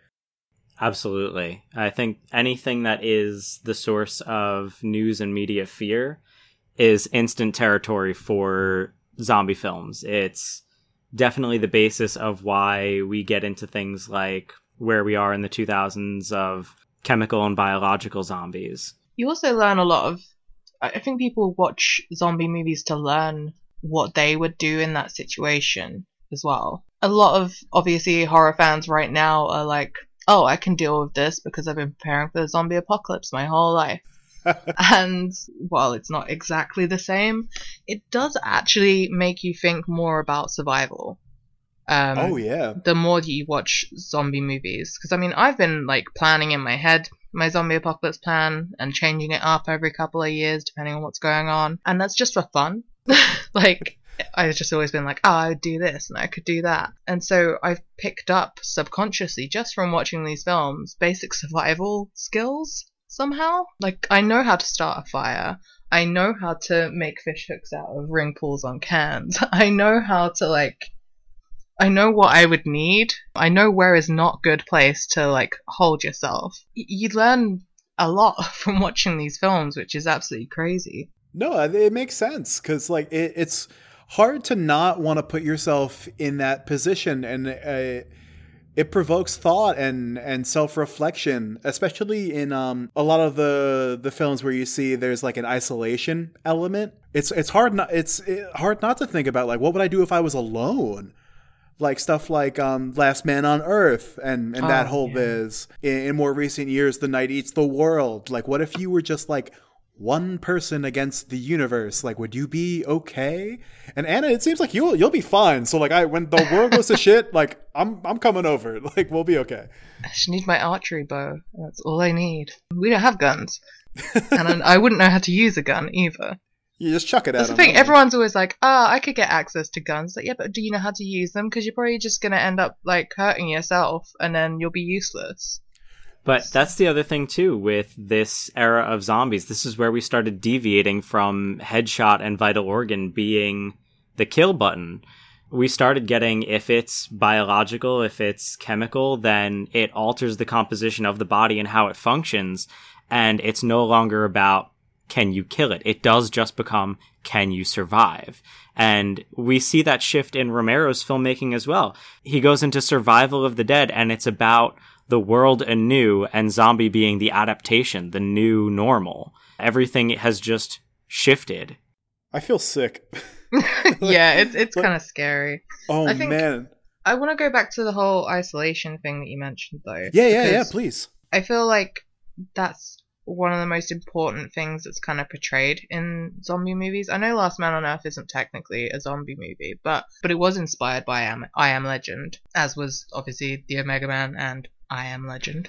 Absolutely. I think anything that is the source of news and media fear is instant territory for zombie films. It's definitely the basis of why we get into things like where we are in the 2000s of chemical and biological zombies. You also learn a lot of. I think people watch zombie movies to learn what they would do in that situation as well. A lot of obviously horror fans right now are like, "Oh, I can deal with this because I've been preparing for the zombie apocalypse my whole life." (laughs) and while it's not exactly the same, it does actually make you think more about survival. Um, oh yeah, the more you watch zombie movies. Because I mean, I've been like planning in my head my zombie apocalypse plan and changing it up every couple of years depending on what's going on, and that's just for fun. (laughs) like I've just always been like, ah, oh, I would do this and I could do that, and so I've picked up subconsciously just from watching these films basic survival skills somehow. Like I know how to start a fire. I know how to make fish hooks out of ring pulls on cans. (laughs) I know how to like I know what I would need. I know where is not good place to like hold yourself. Y- you learn a lot (laughs) from watching these films, which is absolutely crazy. no, it it makes sense because like it, it's hard to not want to put yourself in that position, and uh, it provokes thought and and self-reflection especially in um a lot of the the films where you see there's like an isolation element. It's it's hard not it's it, hard not to think about like what would i do if i was alone? Like stuff like um last man on earth and and that Oh, whole yeah. biz. In, in more recent years the night eats the world. Like what if you were just like one person against the universe like would you be okay and anna it seems like you'll you'll be fine so like i when the world goes to (laughs) shit like i'm i'm coming over (laughs) like we'll be okay I just need my archery bow. That's all I need. We don't have guns. and I I wouldn't know how to use a gun either. you just chuck it at That's the them thing. Everyone's always like, "Oh, I could get access to guns." Like, yeah, but do you know how to use them? Because you're probably just gonna end up like hurting yourself, and then you'll be useless. But that's the other thing too with this era of zombies. This is where we started deviating from headshot and vital organ being the kill button. We started getting if it's biological, if it's chemical, then it alters the composition of the body and how it functions. And it's no longer about can you kill it? It does just become can you survive? And we see that shift in Romero's filmmaking as well. He goes into survival of the dead and it's about the world anew and zombie being the adaptation, the new normal. Everything has just shifted. i feel sick (laughs) (laughs) yeah, it's it's But- kind of scary. oh I think- man I want to go back to the whole isolation thing that you mentioned, though. yeah yeah yeah please I feel like that's one of the most important things that's kind of portrayed in zombie movies. I know Last Man on Earth isn't technically a zombie movie, but but it was inspired by I Am, I Am Legend, as was obviously the Omega Man and I Am Legend.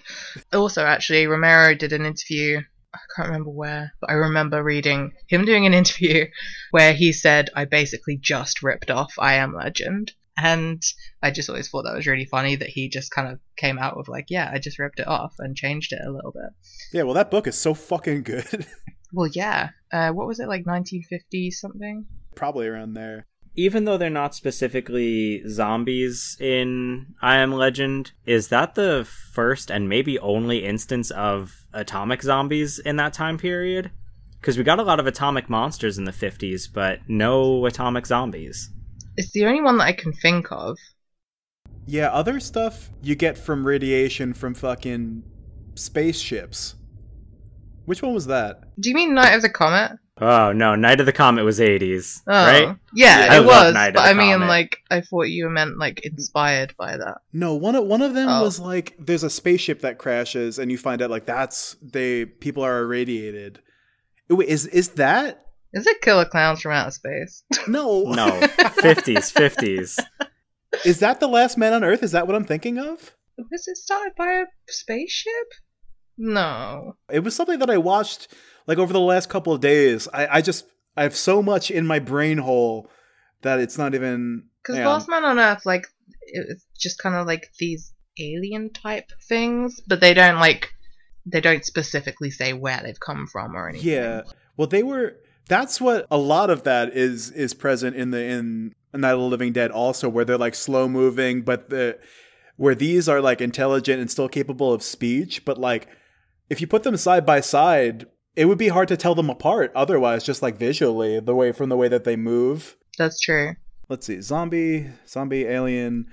Also, actually, Romero did an interview. I can't remember where, but I remember reading him doing an (laughs) interview where he said, "I basically just ripped off I Am Legend." And I just always thought that was really funny that he just kind of came out with like, yeah, I just ripped it off and changed it a little bit. yeah well that book is so fucking good (laughs) Well, yeah. Uh, what was it like 1950 something? probably around there Even though they're not specifically zombies in I Am Legend, is that the first and maybe only instance of atomic zombies in that time period? Because we got a lot of atomic monsters in the 50s, but no atomic zombies. It's the only one that I can think of. Yeah, other stuff you get from radiation from fucking spaceships. Which one was that? Do you mean Night of the Comet? Oh no, Night of the Comet was 80s, Oh, right? yeah, Yeah, I it was. Night of But the I mean, Comet. like, I thought you meant like inspired by that. No, one of one of them Oh. was like there's a spaceship that crashes and you find out like that's they people are irradiated. Wait, is is that? Is it Killer Clowns from Outer Space? (laughs) No. No, (laughs) 50s, 50s. is that the last man on earth? Is that what I'm thinking of? was it started by a spaceship? No. It was something that I watched like over the last couple of days. I, I just I have so much in my brain hole that it's not even Because. Last Man on Earth, like, it's just kind of like these alien type things, but they don't like, they don't specifically say where they've come from or anything. Yeah. Well, they were. That's what a lot of that is is present in the in Night of the Living Dead also, where they're like slow moving, but the where these are like intelligent and still capable of speech, but like if you put them side by side, it would be hard to tell them apart otherwise, just like visually, the way from the way that they move. That's true. Let's see, zombie, zombie, alien,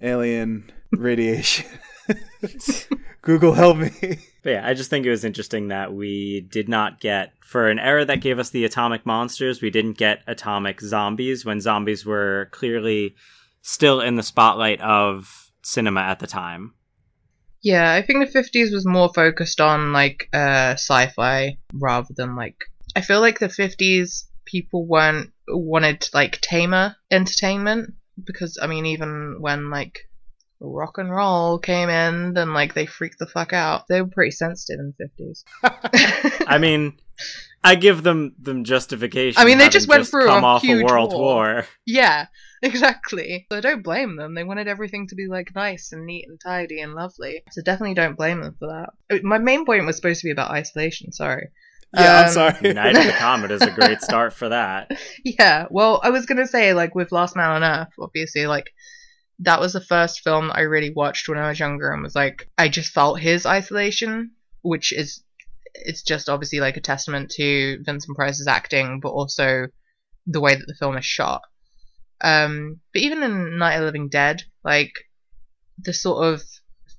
alien, (laughs) radiation. (laughs) Google help me. But yeah, I just think it was interesting that we did not get, for an era that gave us the atomic monsters, we didn't get atomic zombies when zombies were clearly still in the spotlight of cinema at the time. Yeah, I think the 50s was more focused on like uh sci-fi rather than like I feel like the 50s people weren't wanted like tamer entertainment because I mean even when like rock and roll came in then like they freaked the fuck out. They were pretty sensitive in the 50s. (laughs) I mean, I give them them justification. I mean, they just went through come a off huge a world war. war. yeah, (laughs) exactly. So I don't blame them. They wanted everything to be like nice and neat and tidy and lovely. So definitely don't blame them for that. Uh, My main point was supposed to be about isolation, sorry. yeah, I'm Um, sorry. (laughs) Night of the Comet is a great start for that. (laughs) Yeah, well, I was gonna say like with Last Man on Earth, obviously, like that was the first film I really watched when I was younger, and was like I just felt his isolation, which is it's just obviously like a testament to Vincent Price's acting, but also the way that the film is shot. Um, but even in Night of the Living Dead, like the sort of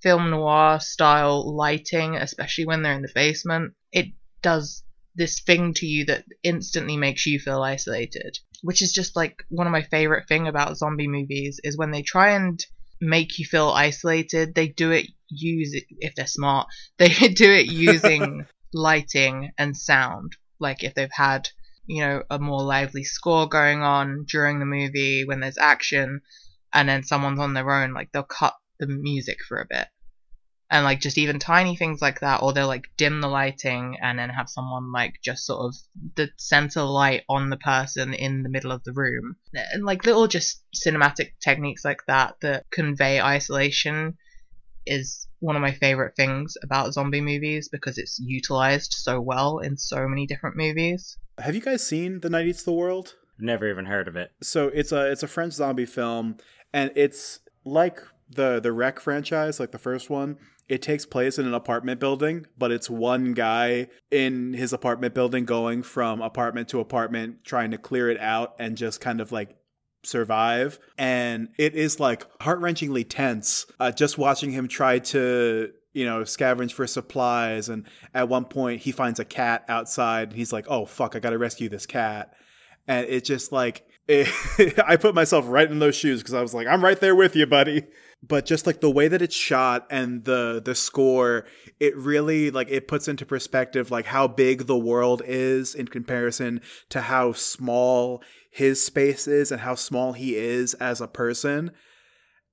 film noir style lighting, especially when they're in the basement, it does this thing to you that instantly makes you feel isolated. Which is just like one of my favorite thing about zombie movies is when they try and make you feel isolated, they do it use if they're smart, (laughs) they do it (laughs) using lighting and sound. Like if they've had, you know, a more lively score going on during the movie when there's action and then someone's on their own, like they'll cut the music for a bit and like just even tiny things like that or they'll like dim the lighting and then have someone like just sort of the center light on the person in the middle of the room and like little just cinematic techniques like that that convey isolation is one of my favorite things about zombie movies because it's utilized so well in so many different movies. Have you guys seen the night eats the world? Never even heard of it. So it's a it's a french zombie film and it's like the the REC franchise like the first one. It takes place in an apartment building, but it's one guy in his apartment building going from apartment to apartment, trying to clear it out and just kind of like survive. And it is like heart wrenchingly tense uh, just watching him try to you know, scavenge for supplies. And at one point, he finds a cat outside. And he's like, "Oh fuck, I gotta rescue this cat." And it's just like (laughs) it, I put myself right in those shoes because I was like, "I'm right there with you, buddy." but just like the way that it's shot and the the score it really like it puts into perspective like how big the world is in comparison to how small his space is and how small he is as a person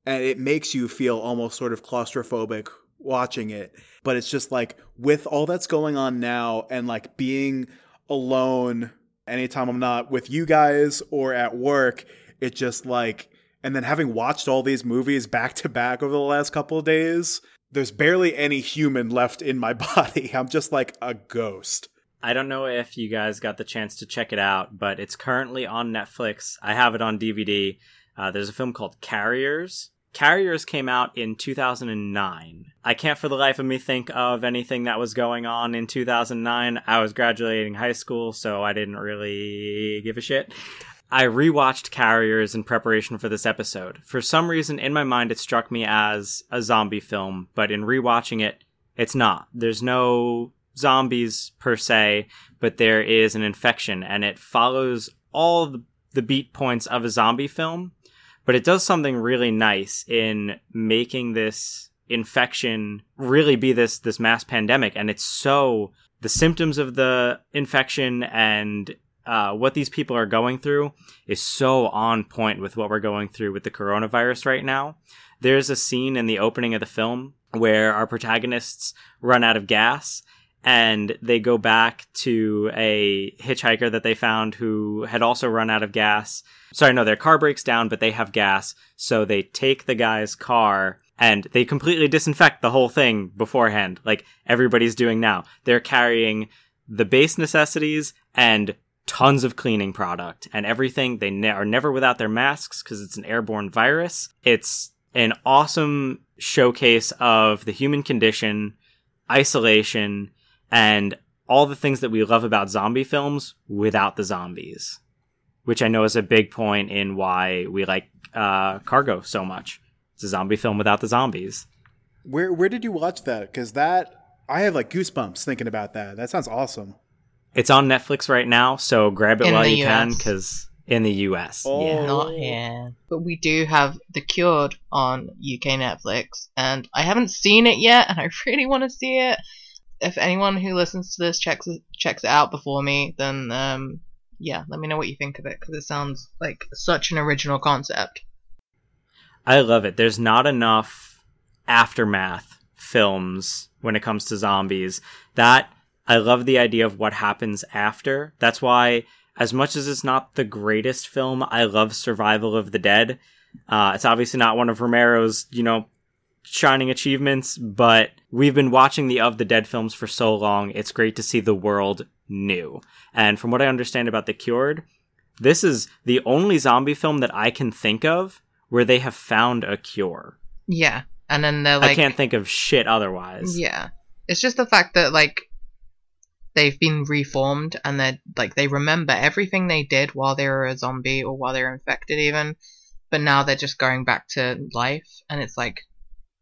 and it makes you feel almost sort of claustrophobic watching it but it's just like with all that's going on now and like being alone anytime I'm not with you guys or at work it just like and then having watched all these movies back to back over the last couple of days, there's barely any human left in my (laughs) body. I'm just like a ghost. I don't know if you guys got the chance to check it out, but it's currently on Netflix. I have it on DVD. Uh, there's a film called Carriers. Carriers came out in 2009. I can't for the life of me think of anything that was going on in 2009. I was graduating high school, so I didn't really give a shit. I rewatched Carriers in preparation for this episode. For some reason, in my mind, it struck me as a zombie film, but in rewatching it, it's not. There's no zombies per se, but there is an infection, and it follows all the beat points of a zombie film, but it does something really nice in making this infection really be this this mass pandemic and it's so the symptoms of the infection and uh, what these people are going through is so on point with what we're going through with the coronavirus right now. There's a scene in the opening of the film where our protagonists run out of gas and they go back to a hitchhiker that they found who had also run out of gas. Sorry, no, their car breaks down, but they have gas. So they take the guy's car and they completely disinfect the whole thing beforehand, like everybody's doing now. They're carrying the base necessities and tons of cleaning product and everything. They ne- are never without their masks because it's an airborne virus. It's an awesome showcase of the human condition, isolation, and all the things that we love about zombie films without the zombies, which I know is a big point in why we like uh, Cargo so much. It's a zombie film without the zombies. Where where did you watch that? Because that I have like goosebumps thinking about that. That sounds awesome. It's on Netflix right now, so grab it in while you US. can because in the US. Oh. Yeah, not here. But we do have The Cured on UK Netflix, and I haven't seen it yet, and I (laughs) really want to see it. If anyone who listens to this checks checks it out before me, then um, yeah, let me know what you think of it because it sounds like such an original concept. I love it. There's not enough aftermath films when it comes to zombies. That I love the idea of what happens after. That's why, as much as it's not the greatest film, I love Survival of the Dead. Uh, it's obviously not one of Romero's, you know, shining achievements, but we've been watching the Of the Dead films for so long. It's great to see the world new. And from what I understand about The Cured, this is the only zombie film that I can think of where they have found a cure. Yeah. And then they're like. I can't think of shit otherwise. Yeah. It's just the fact that, like, they've been reformed and they're, like they remember everything they did while they were a zombie or while they were infected even but now they're just going back to life and it's like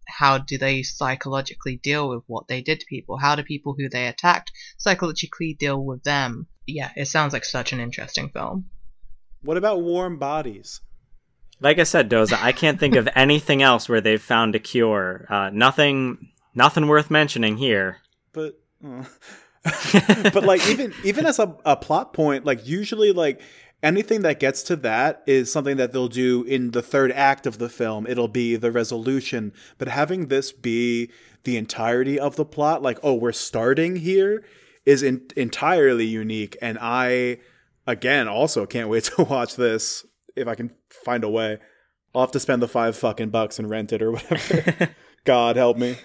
how do they psychologically deal with what they did to people? How do people who they attacked psychologically deal with them? Yeah, it sounds like such an interesting film. What about warm bodies? Like I said, Doza, I can't think of (laughs) anything else where they've found a cure. Uh, nothing, nothing worth mentioning here. But, uh, (laughs) but like even even as a, a plot point, like usually like anything that gets to that is something that they'll do in the third act of the film. It'll be the resolution. But having this be the entirety of the plot, like, oh, we're starting here, is in- entirely unique. And I, again, also can't wait (laughs) to watch this if I can find a way. I'll have to spend the five fucking bucks and rent it or whatever. (laughs) God help me.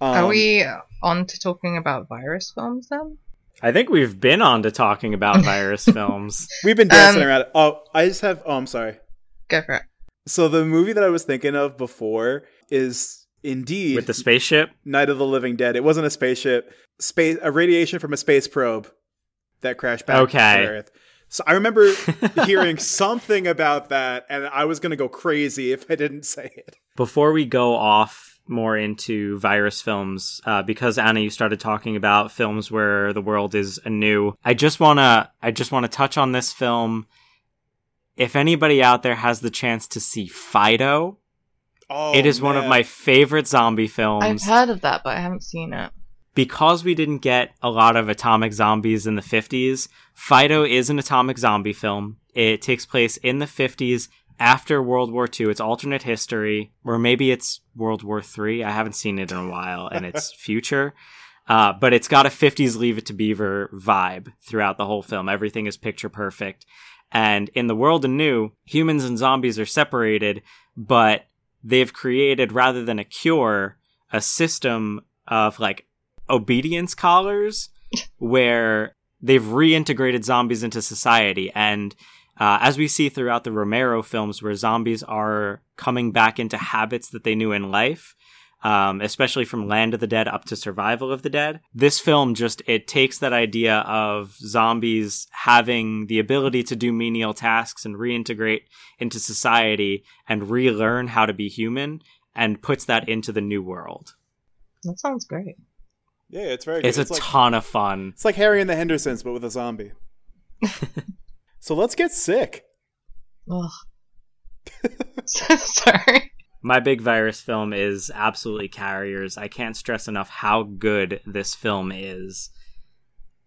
Um, Are we on to talking about virus films then? I think we've been on to talking about (laughs) virus films. We've been dancing um, around it. Oh, I just have. Oh, I'm sorry. Go for it. So the movie that I was thinking of before is indeed with the spaceship Night of the Living Dead. It wasn't a spaceship. Space a radiation from a space probe that crashed back okay. to Earth. So I remember (laughs) hearing something about that, and I was going to go crazy if I didn't say it. Before we go off more into virus films uh, because Anna, you started talking about films where the world is anew. I just wanna, I just wanna touch on this film. If anybody out there has the chance to see Fido, oh, it is man. one of my favorite zombie films. I've heard of that, but I haven't seen it. Because we didn't get a lot of atomic zombies in the 50s, Fido is an atomic zombie film. It takes place in the 50s after World War II. It's alternate history, or maybe it's World War III. I haven't seen it in a while, and it's (laughs) future. Uh, but it's got a 50s Leave It to Beaver vibe throughout the whole film. Everything is picture perfect. And in the world anew, humans and zombies are separated, but they've created, rather than a cure, a system of like obedience collars (laughs) where they've reintegrated zombies into society. And uh, as we see throughout the Romero films, where zombies are coming back into habits that they knew in life, um, especially from Land of the Dead up to Survival of the Dead. This film just it takes that idea of zombies having the ability to do menial tasks and reintegrate into society and relearn how to be human, and puts that into the new world. That sounds great. Yeah, it's very. Good. It's, it's a like, ton of fun. It's like Harry and the Hendersons, but with a zombie. (laughs) So let's get sick. Ugh. (laughs) (laughs) Sorry. My big virus film is absolutely Carriers. I can't stress enough how good this film is.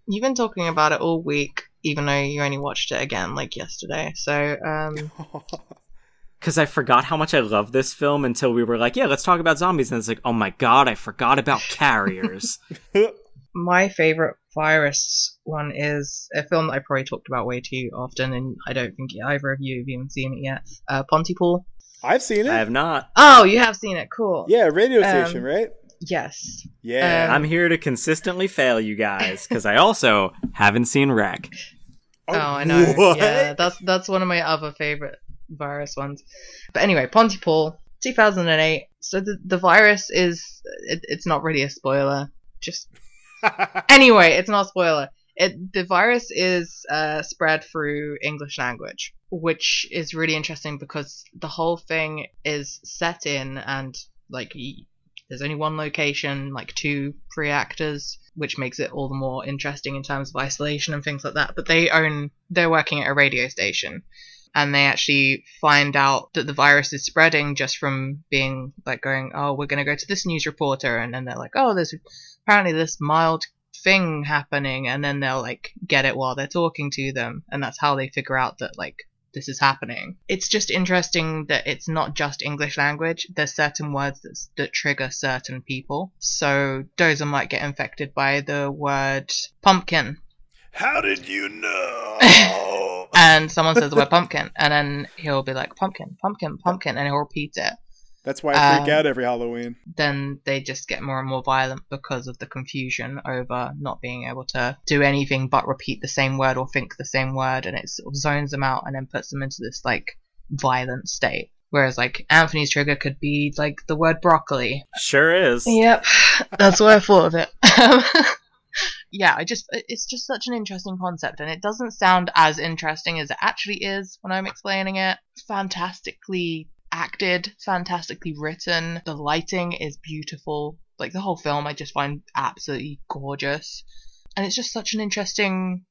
You've been talking about it all week, even though you only watched it again like yesterday. So, um. (laughs) Because I forgot how much I love this film until we were like, yeah, let's talk about zombies. And it's like, oh my god, I forgot about Carriers. My favorite virus one is a film that I probably talked about way too often, and I don't think either of you have even seen it yet. Uh, Pontypool. I've seen it. I have not. Oh, you have seen it. Cool. Yeah, radio um, station, um, right? Yes. Yeah. Um, I'm here to consistently fail you guys because I also haven't seen Rec. Oh, oh I know. What? Yeah, that's that's one of my other favorite virus ones. But anyway, Pontypool, 2008. So the the virus is it, it's not really a spoiler. Just anyway, it's not a spoiler. It, the virus is uh, spread through English language, which is really interesting because the whole thing is set in and like there's only one location, like two pre actors, which makes it all the more interesting in terms of isolation and things like that. But they own, they're working at a radio station and they actually find out that the virus is spreading just from being like going, oh, we're going to go to this news reporter, and then they're like, oh, there's apparently this mild thing happening, and then they'll like get it while they're talking to them, and that's how they figure out that like this is happening. It's just interesting that it's not just English language. There's certain words that, that trigger certain people. So dozer might get infected by the word pumpkin. How did you know? (laughs) and someone says the word pumpkin, and then he'll be like pumpkin, pumpkin, pumpkin, and he'll repeat it. That's why I freak um, out every Halloween. Then they just get more and more violent because of the confusion over not being able to do anything but repeat the same word or think the same word, and it sort of zones them out and then puts them into this like violent state. Whereas like Anthony's trigger could be like the word broccoli. Sure is. Yep, that's why I thought of it. (laughs) yeah, I just it's just such an interesting concept, and it doesn't sound as interesting as it actually is when I'm explaining it. Fantastically acted, fantastically written. The lighting is beautiful. Like the whole film, I just find absolutely gorgeous. And it's just such an interesting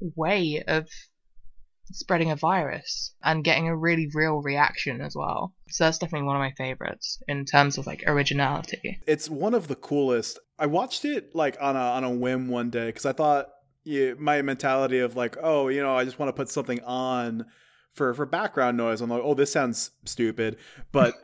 way of spreading a virus and getting a really real reaction as well. So that's definitely one of my favorites in terms of like originality. It's one of the coolest. I watched it like on a on a whim one day because I thought yeah, my mentality of like, oh, you know, I just want to put something on for for background noise. I'm like, oh, this sounds stupid, but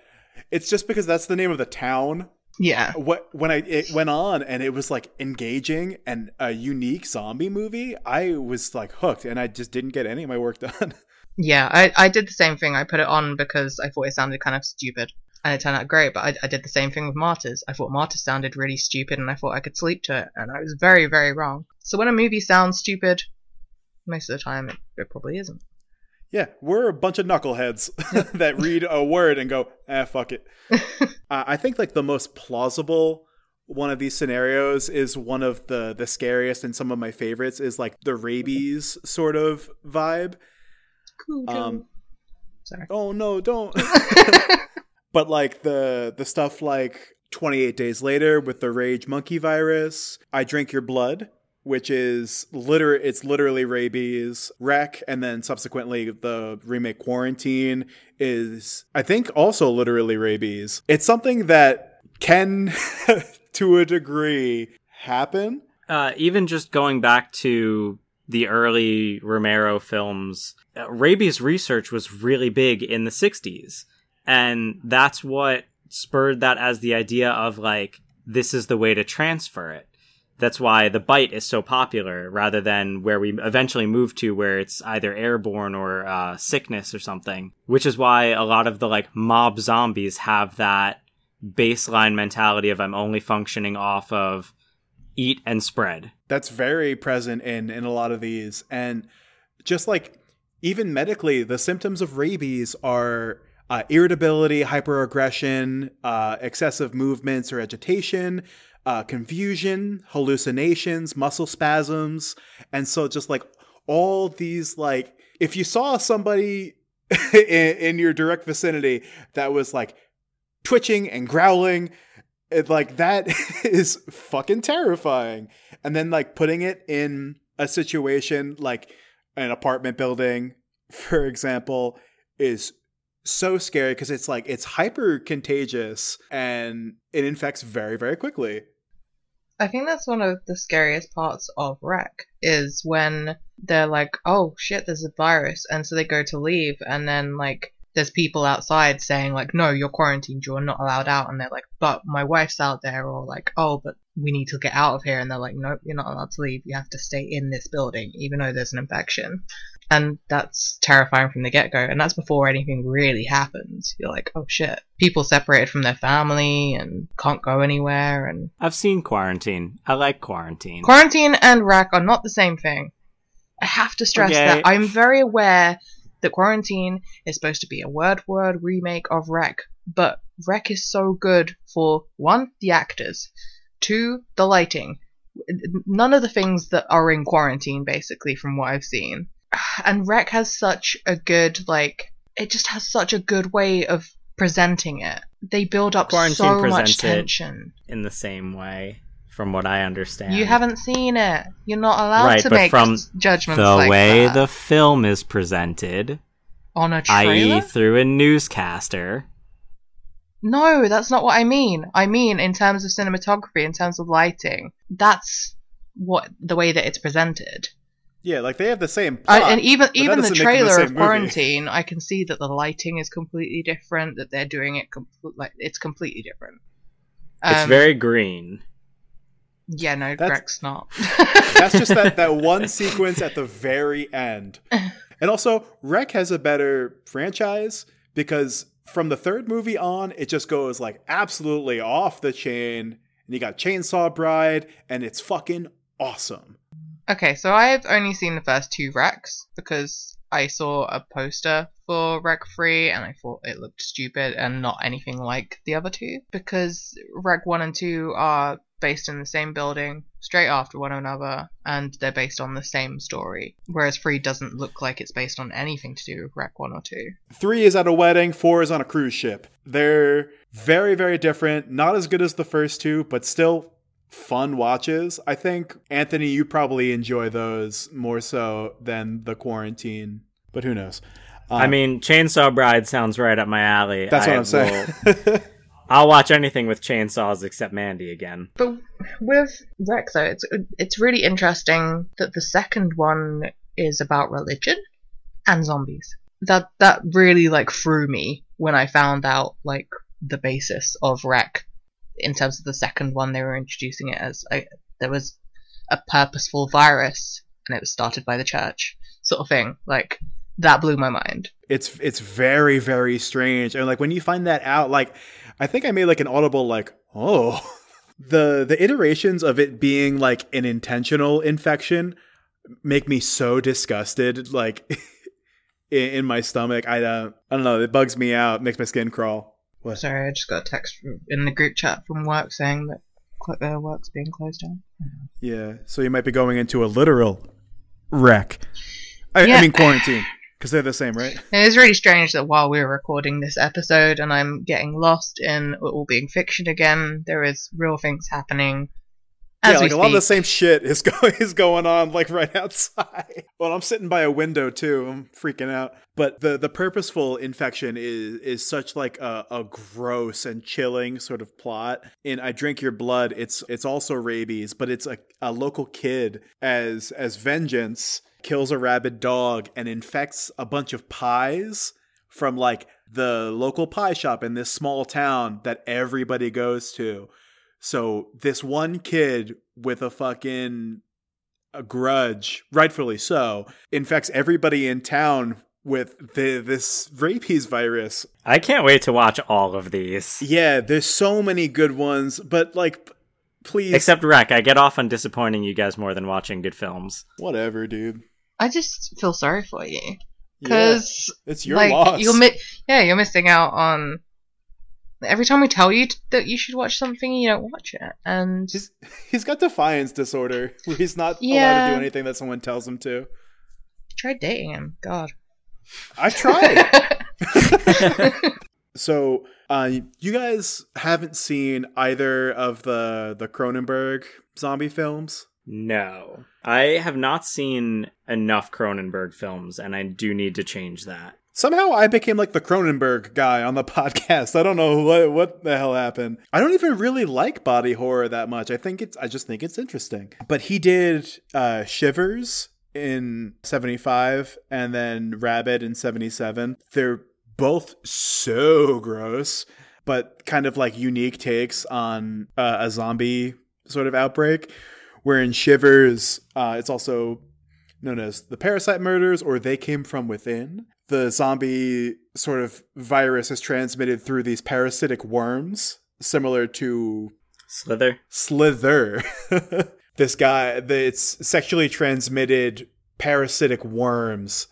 it's just because that's the name of the town Yeah. what when I it went on and it was like engaging and a unique zombie movie, I was like hooked and I just didn't get any of my work (laughs) done. Yeah, I, I did the same thing. I put it on because I thought it sounded kind of stupid. And it turned out great, but I, I did the same thing with Martyrs. I thought Martyrs sounded really stupid and I thought I could sleep to it, and I was very, very wrong. So when a movie sounds stupid, most of the time it, it probably isn't. Yeah, we're a bunch of knuckleheads (laughs) that read a word and go, "Ah, fuck it." (laughs) uh, I think like the most plausible one of these scenarios is one of the the scariest and some of my favorites is like the rabies sort of vibe. Cool. Um, Sorry. oh no, don't. (laughs) but like the the stuff like 28 days later with the rage monkey virus, I drink your blood, which is liter it's literally rabies, Rec, and then subsequently the remake quarantine is I think also literally rabies. It's something that can (laughs) to a degree happen. Uh, even just going back to the early Romero films, uh, rabies research was really big in the 60s. And that's what spurred that as the idea of like, this is the way to transfer it. That's why the bite is so popular rather than where we eventually move to where it's either airborne or uh, sickness or something, which is why a lot of the like mob zombies have that baseline mentality of I'm only functioning off of eat and spread. that's very present in in a lot of these and just like even medically the symptoms of rabies are uh, irritability hyperaggression uh, excessive movements or agitation uh, confusion hallucinations muscle spasms. And so just like all these like if you saw somebody (laughs) in, in your direct vicinity that was like twitching and growling it, like that (laughs) is fucking terrifying. And then like putting it in a situation like an apartment building for example is so scary because it's like it's hyper contagious and it infects very very quickly I think that's one of the scariest parts of Rec is when they're like, "Oh shit, there's a virus," and so they go to leave, and then like there's people outside saying like, "No, you're quarantined. You're not allowed out," and they're like, "But my wife's out there," or like, "Oh, but we need to get out of here," and they're like, "Nope, you're not allowed to leave. You have to stay in this building, even though there's an infection." And that's terrifying from the get go. And that's before anything really happens. You're like, oh shit. People separated from their family and can't go anywhere. And I've seen Quarantine. I like Quarantine. Quarantine and Rec are not the same thing. I have to stress Okay. that I'm very aware that Quarantine is supposed to be a word word remake of Rec, but Rec is so good for one, the actors, two, the lighting. None of the things that are in Quarantine, basically, from what I've seen. And Rec has such a good, like, it just has such a good way of presenting it. They build up Quarantine so much tension. in the same way, from what I understand. You haven't seen it. You're not allowed Right, to but make from judgments the like way that the film is presented, on a i.e., through a newscaster. no, that's not what I mean. I mean in terms of cinematography, in terms of lighting. That's what the way that it's presented. Yeah like they have the same I, plot, and even even the doesn't make them the trailer same of movie. Quarantine, I can see that the lighting is completely different. That they're doing it com- like it's completely different. It's Um, very green. yeah. No, That's- Greg's not. (laughs) That's just that, that (laughs) one sequence at the very end. (laughs) And also, Rec has a better franchise because from the third movie on, it just goes like absolutely off the chain. And you got Chainsaw Bride, and it's fucking awesome. Okay, so I've only seen the first two Recs because I saw a poster for Rec 3 and I thought it looked stupid and not anything like the other two. Because Rec 1 and 2 are based in the same building, straight after one another, and they're based on the same story. Whereas three doesn't look like it's based on anything to do with Rec one or two. Three is at a wedding, four is on a cruise ship. They're very, very different. Not as good as the first two, but still fun watches. I think, Anthony, you probably enjoy those more so than the quarantine, but who knows? I Um, mean, Chainsaw Bride sounds right up my alley. that's what I I'm saying. will- (laughs) I'll watch anything with chainsaws except Mandy again. But with Rec though, it's it's really interesting that the second one is about religion and zombies. That that really like threw me when I found out like the basis of Rec in terms of the second one they were introducing it as a, there was a purposeful virus and it was started by the church sort of thing. Like that blew my mind. it's it's very very strange. And like when you find that out like i think i made like an audible like oh. (laughs) The the iterations of it being like an intentional infection make me so disgusted like (laughs) in, in my stomach. I don't i don't know. It bugs me out. Makes my skin crawl what Sorry, I just got a text in the group chat from work saying that cl- uh, work's being closed down. yeah so you might be going into a literal Rec i, I mean quarantine because they're the same right It is really strange that while we're recording this episode and I'm getting lost in it all being fiction again, there is real things happening. As yeah, like a lot of the same shit is (laughs) going is going on like right outside. (laughs) Well, I'm sitting by a window too. I'm freaking out. But the the purposeful infection is is such like a, a gross and chilling sort of plot. In I drink your blood, it's it's also rabies, but it's a, a local kid as as vengeance kills a rabid dog and infects a bunch of pies from like the local pie shop in this small town that everybody goes to. So this one kid with a fucking a grudge, rightfully so, infects everybody in town with the this rabies virus. I can't wait to watch all of these. Yeah, there's so many good ones, but like please Except Rec. I get off on disappointing you guys more than watching good films. whatever, dude. I just feel sorry for you Yeah, because it's your like loss. you're mi- yeah you're missing out on. Every time we tell you t- that you should watch something, you don't watch it, and he's, he's got defiance disorder where he's not allowed to do anything that someone tells him to. try dating him. God. I tried. (laughs) So, uh, you guys haven't seen either of the the Cronenberg zombie films? No. I have not seen enough Cronenberg films, and I do need to change that. Somehow, I became like the Cronenberg guy on the (laughs) podcast. I don't know what what the hell happened. I don't even really like body horror that much. I think it's I just think it's interesting. But he did uh, Shivers in '75 and then Rabid in '77. They're both so gross, but kind of like unique takes on uh, a zombie sort of outbreak. Where in Shivers, uh, it's also known as the parasite murders or they came from within. The zombie sort of virus is transmitted through these parasitic worms, similar to Slither? Slither. (laughs) this guy, it's sexually transmitted parasitic worms.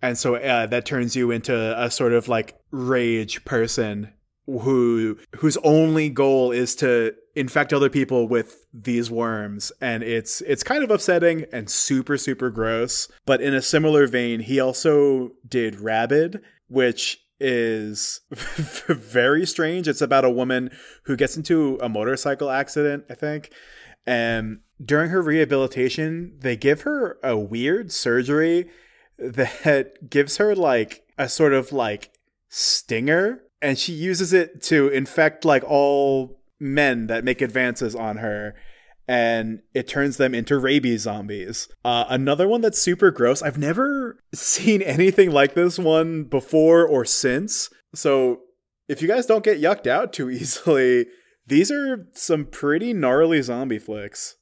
And so uh, that turns you into a sort of like rage person who whose only goal is to infect other people with these worms and it's it's kind of upsetting and super super gross. But in a similar vein he also did rabid which is (laughs) very strange. It's about a woman who gets into a motorcycle accident i think. And during her rehabilitation they give her a weird surgery that (laughs) gives her like a sort of like stinger and she uses it to infect like all men that make advances on her and it turns them into rabies zombies. Uh, another one that's super gross. I've never (laughs) seen anything like this one before or since. So if you guys don't get yucked out too (laughs) easily, these are some pretty gnarly zombie flicks.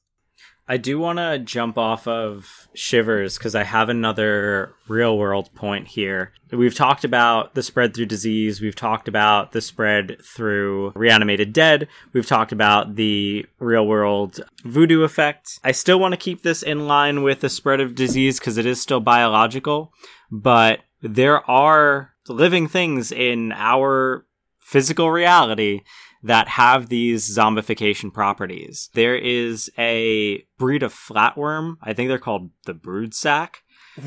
I do want to jump off of Shivers because I have another real world point here. We've talked about the spread through disease. We've talked about the spread through reanimated dead. We've talked about the real world voodoo effect. I still want to keep this in line with the spread of disease because it is still biological, but there are living things in our physical reality that have these zombification properties. There is a breed of flatworm. I think they're called the broodsac.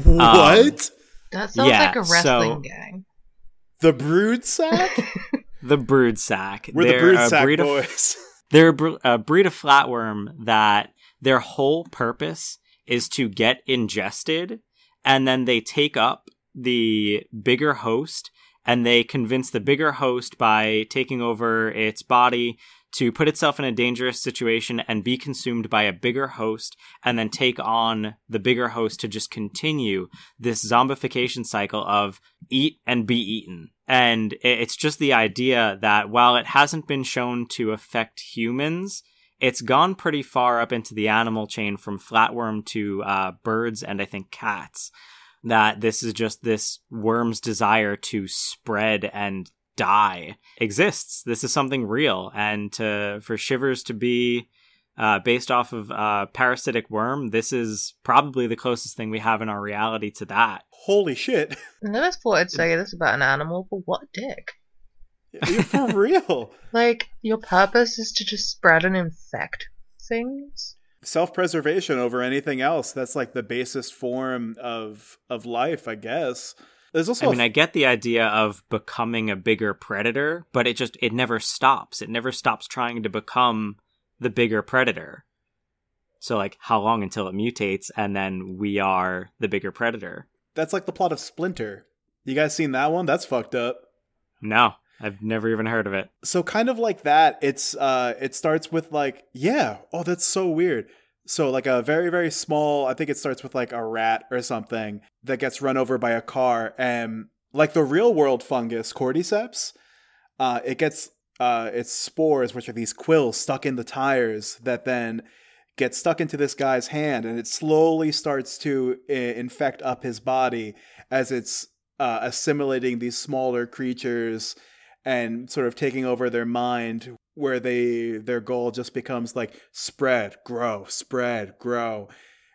What? Um, that sounds Yeah, like a wrestling so- gang. the brood sack? (laughs) The broodsac. We're the They're brood a sack breed of. (laughs) They're a, br- a breed of flatworm that their whole purpose is to get ingested, and then they take up the bigger host, and they convince the bigger host by taking over its body to put itself in a dangerous situation and be consumed by a bigger host, and then take on the bigger host to just continue this zombification cycle of eat and be eaten. And it's just the idea that while it hasn't been shown to affect humans, it's gone pretty far up into the animal chain from flatworm to uh, birds and I think cats. That this is just this worm's desire to spread and die exists. This is something real, and to, for Shivers to be uh, based off of uh, parasitic worm, this is probably the closest thing we have in our reality to that. Holy shit. I never thought I'd say this about an animal, but what a dick. You're for real. (laughs) Like, your purpose is to just spread and infect things? Self preservation over anything else. That's like the basest form of of life, I guess. There's also I mean, I get the idea of becoming a bigger predator, but it just it never stops. It never stops trying to become the bigger predator. So like how long until it mutates and then we are the bigger predator? that's like the plot of Splinter. You guys seen that one? That's fucked up. No, I've never even heard of it. so kind of like that it's uh it starts with like yeah oh that's so weird so like a very very small i think it starts with like a rat or something that gets run over by a car and like the real world fungus cordyceps uh it gets uh its spores which are these quills stuck in the tires that then get stuck into this guy's hand and it slowly starts to uh, infect up his body as it's uh, assimilating these smaller creatures and sort of taking over their mind where they their goal just becomes like spread grow spread grow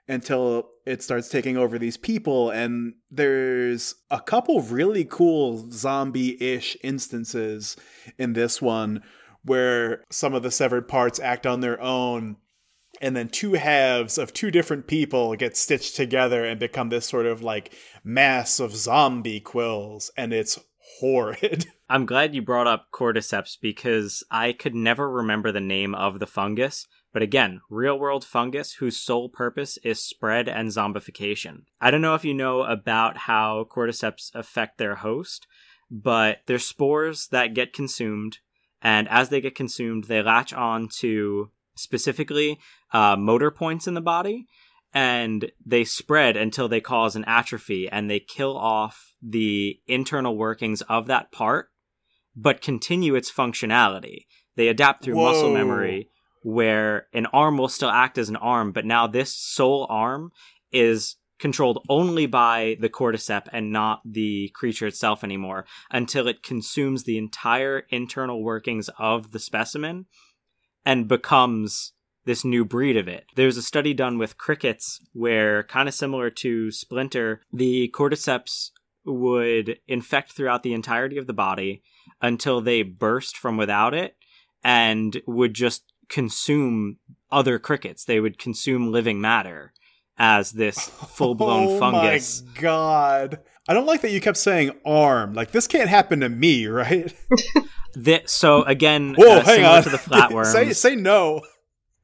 until it starts taking over these people. And there's a couple really cool zombie-ish instances in this one where some of the severed parts act on their own and then two halves of two different people get stitched together and become this sort of like mass of zombie quills. And it's horrid (laughs) I'm glad you brought up cordyceps because I could never remember the name of the fungus. But again, real world fungus whose sole purpose is spread and zombification. I don't know if you know about how cordyceps affect their host, but they're spores that get consumed, and as they get consumed, they latch on to specifically uh, motor points in the body, and they spread until they cause an atrophy and they kill off the internal workings of that part but continue its functionality. They adapt through muscle memory where an arm will still act as an arm, but now this sole arm is controlled only by the cordyceps and not the creature itself anymore until it consumes the entire internal workings of the specimen and becomes this new breed of it. There's a study done with crickets where, kind of similar to Splinter, the cordyceps would infect throughout the entirety of the body until they burst from without it and would just consume other crickets. They would consume living matter as this full blown (laughs) oh fungus. my god. I don't like that you kept saying arm. Like this can't happen to me, (laughs) right? Thi- so again, Whoa, uh, hang similar on. to the flatworms, (laughs) say say no.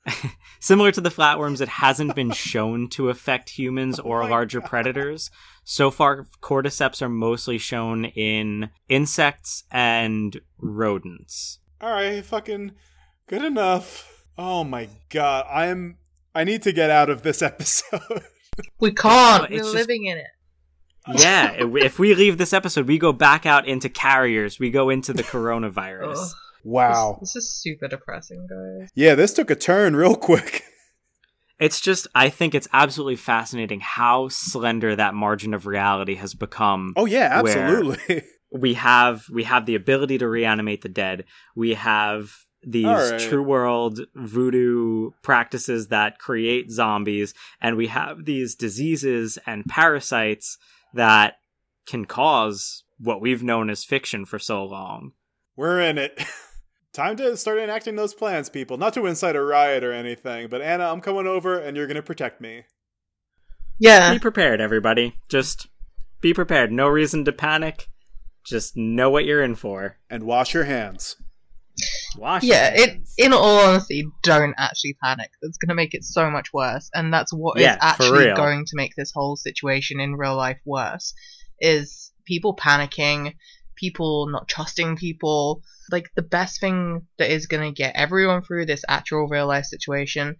(laughs) similar to the flatworms, it hasn't been shown to affect humans (laughs) oh or Oh my larger predators. So far, cordyceps are mostly shown in insects and rodents. All right, fucking good enough. Oh my god. I'm I need to get out of this (laughs) episode. We can't. We're just- living in it. Yeah, if we- if we leave this episode, we go back out into carriers. We go into the oh. coronavirus. Ugh. wow. This, this is super depressing, guys. Yeah, this took a turn real quick. (laughs) It's just, I think it's absolutely fascinating how slender that margin of reality has become. Oh yeah, absolutely. (laughs) We have we have the ability to reanimate the dead. We have these All right. true world voodoo practices that create zombies, and we have these diseases and parasites that can cause what we've known as fiction for so long. We're in it. (laughs) Time to start enacting those plans, people. Not to incite a riot or anything, but Anna, I'm coming over and you're gonna protect me. Yeah. Be prepared, everybody. Just be prepared. No reason to panic. Just know what you're in for. And wash your hands. Wash Yeah, your it, hands. in all honesty, don't actually panic. That's going to make it so much worse. And that's what is Yeah, for actually going to make this whole situation in real life worse. Is people panicking, people not trusting people. Like, the best thing that is going to get everyone through this actual real life situation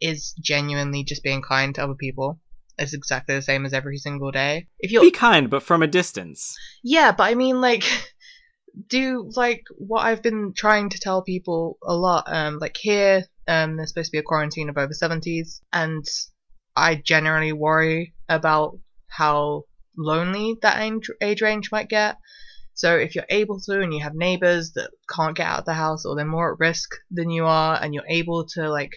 is genuinely just being kind to other people. It's exactly the same as every single day. If you're Be kind, but from a distance. yeah, but I mean, like, (laughs) do like what I've been trying to tell people a lot. Um, like here, um, there's supposed to be a quarantine of over seventies, and I generally worry about how lonely that age range might get. So if you're able to, and you have neighbors that can't get out of the house, or they're more at risk than you are, and you're able to like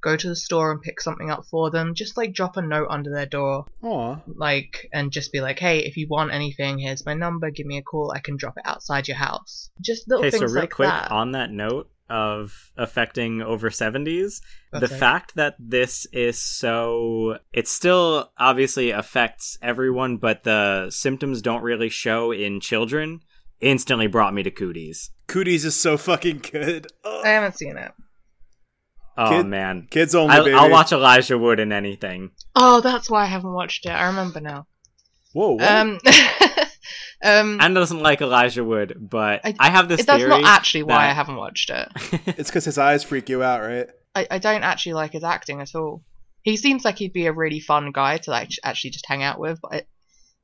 go to the store and pick something up for them, just like drop a note under their door Aw. like and just be like, hey, if you want anything, here's my number. Give me a call. I can drop it outside your house. Just little Okay, so real like quick that. on that note of affecting over 70s, the Okay. fact that this is so it still obviously affects everyone, but the symptoms don't really show in children instantly brought me to cooties. Cooties is so fucking good. Ugh. I haven't seen it. Oh Kid- man. Kids only, I'll, baby. I'll watch Elijah Wood in anything. Oh, that's why I haven't watched it. I remember now. Whoa, what? Um, (laughs) um, Anna doesn't like Elijah Wood, but I, I- have this that's theory. not actually why I haven't watched it. (laughs) it's because his eyes freak you out, right? I, I don't actually like his acting at all. He seems like he'd be a really fun guy to like actually just hang out with, but it,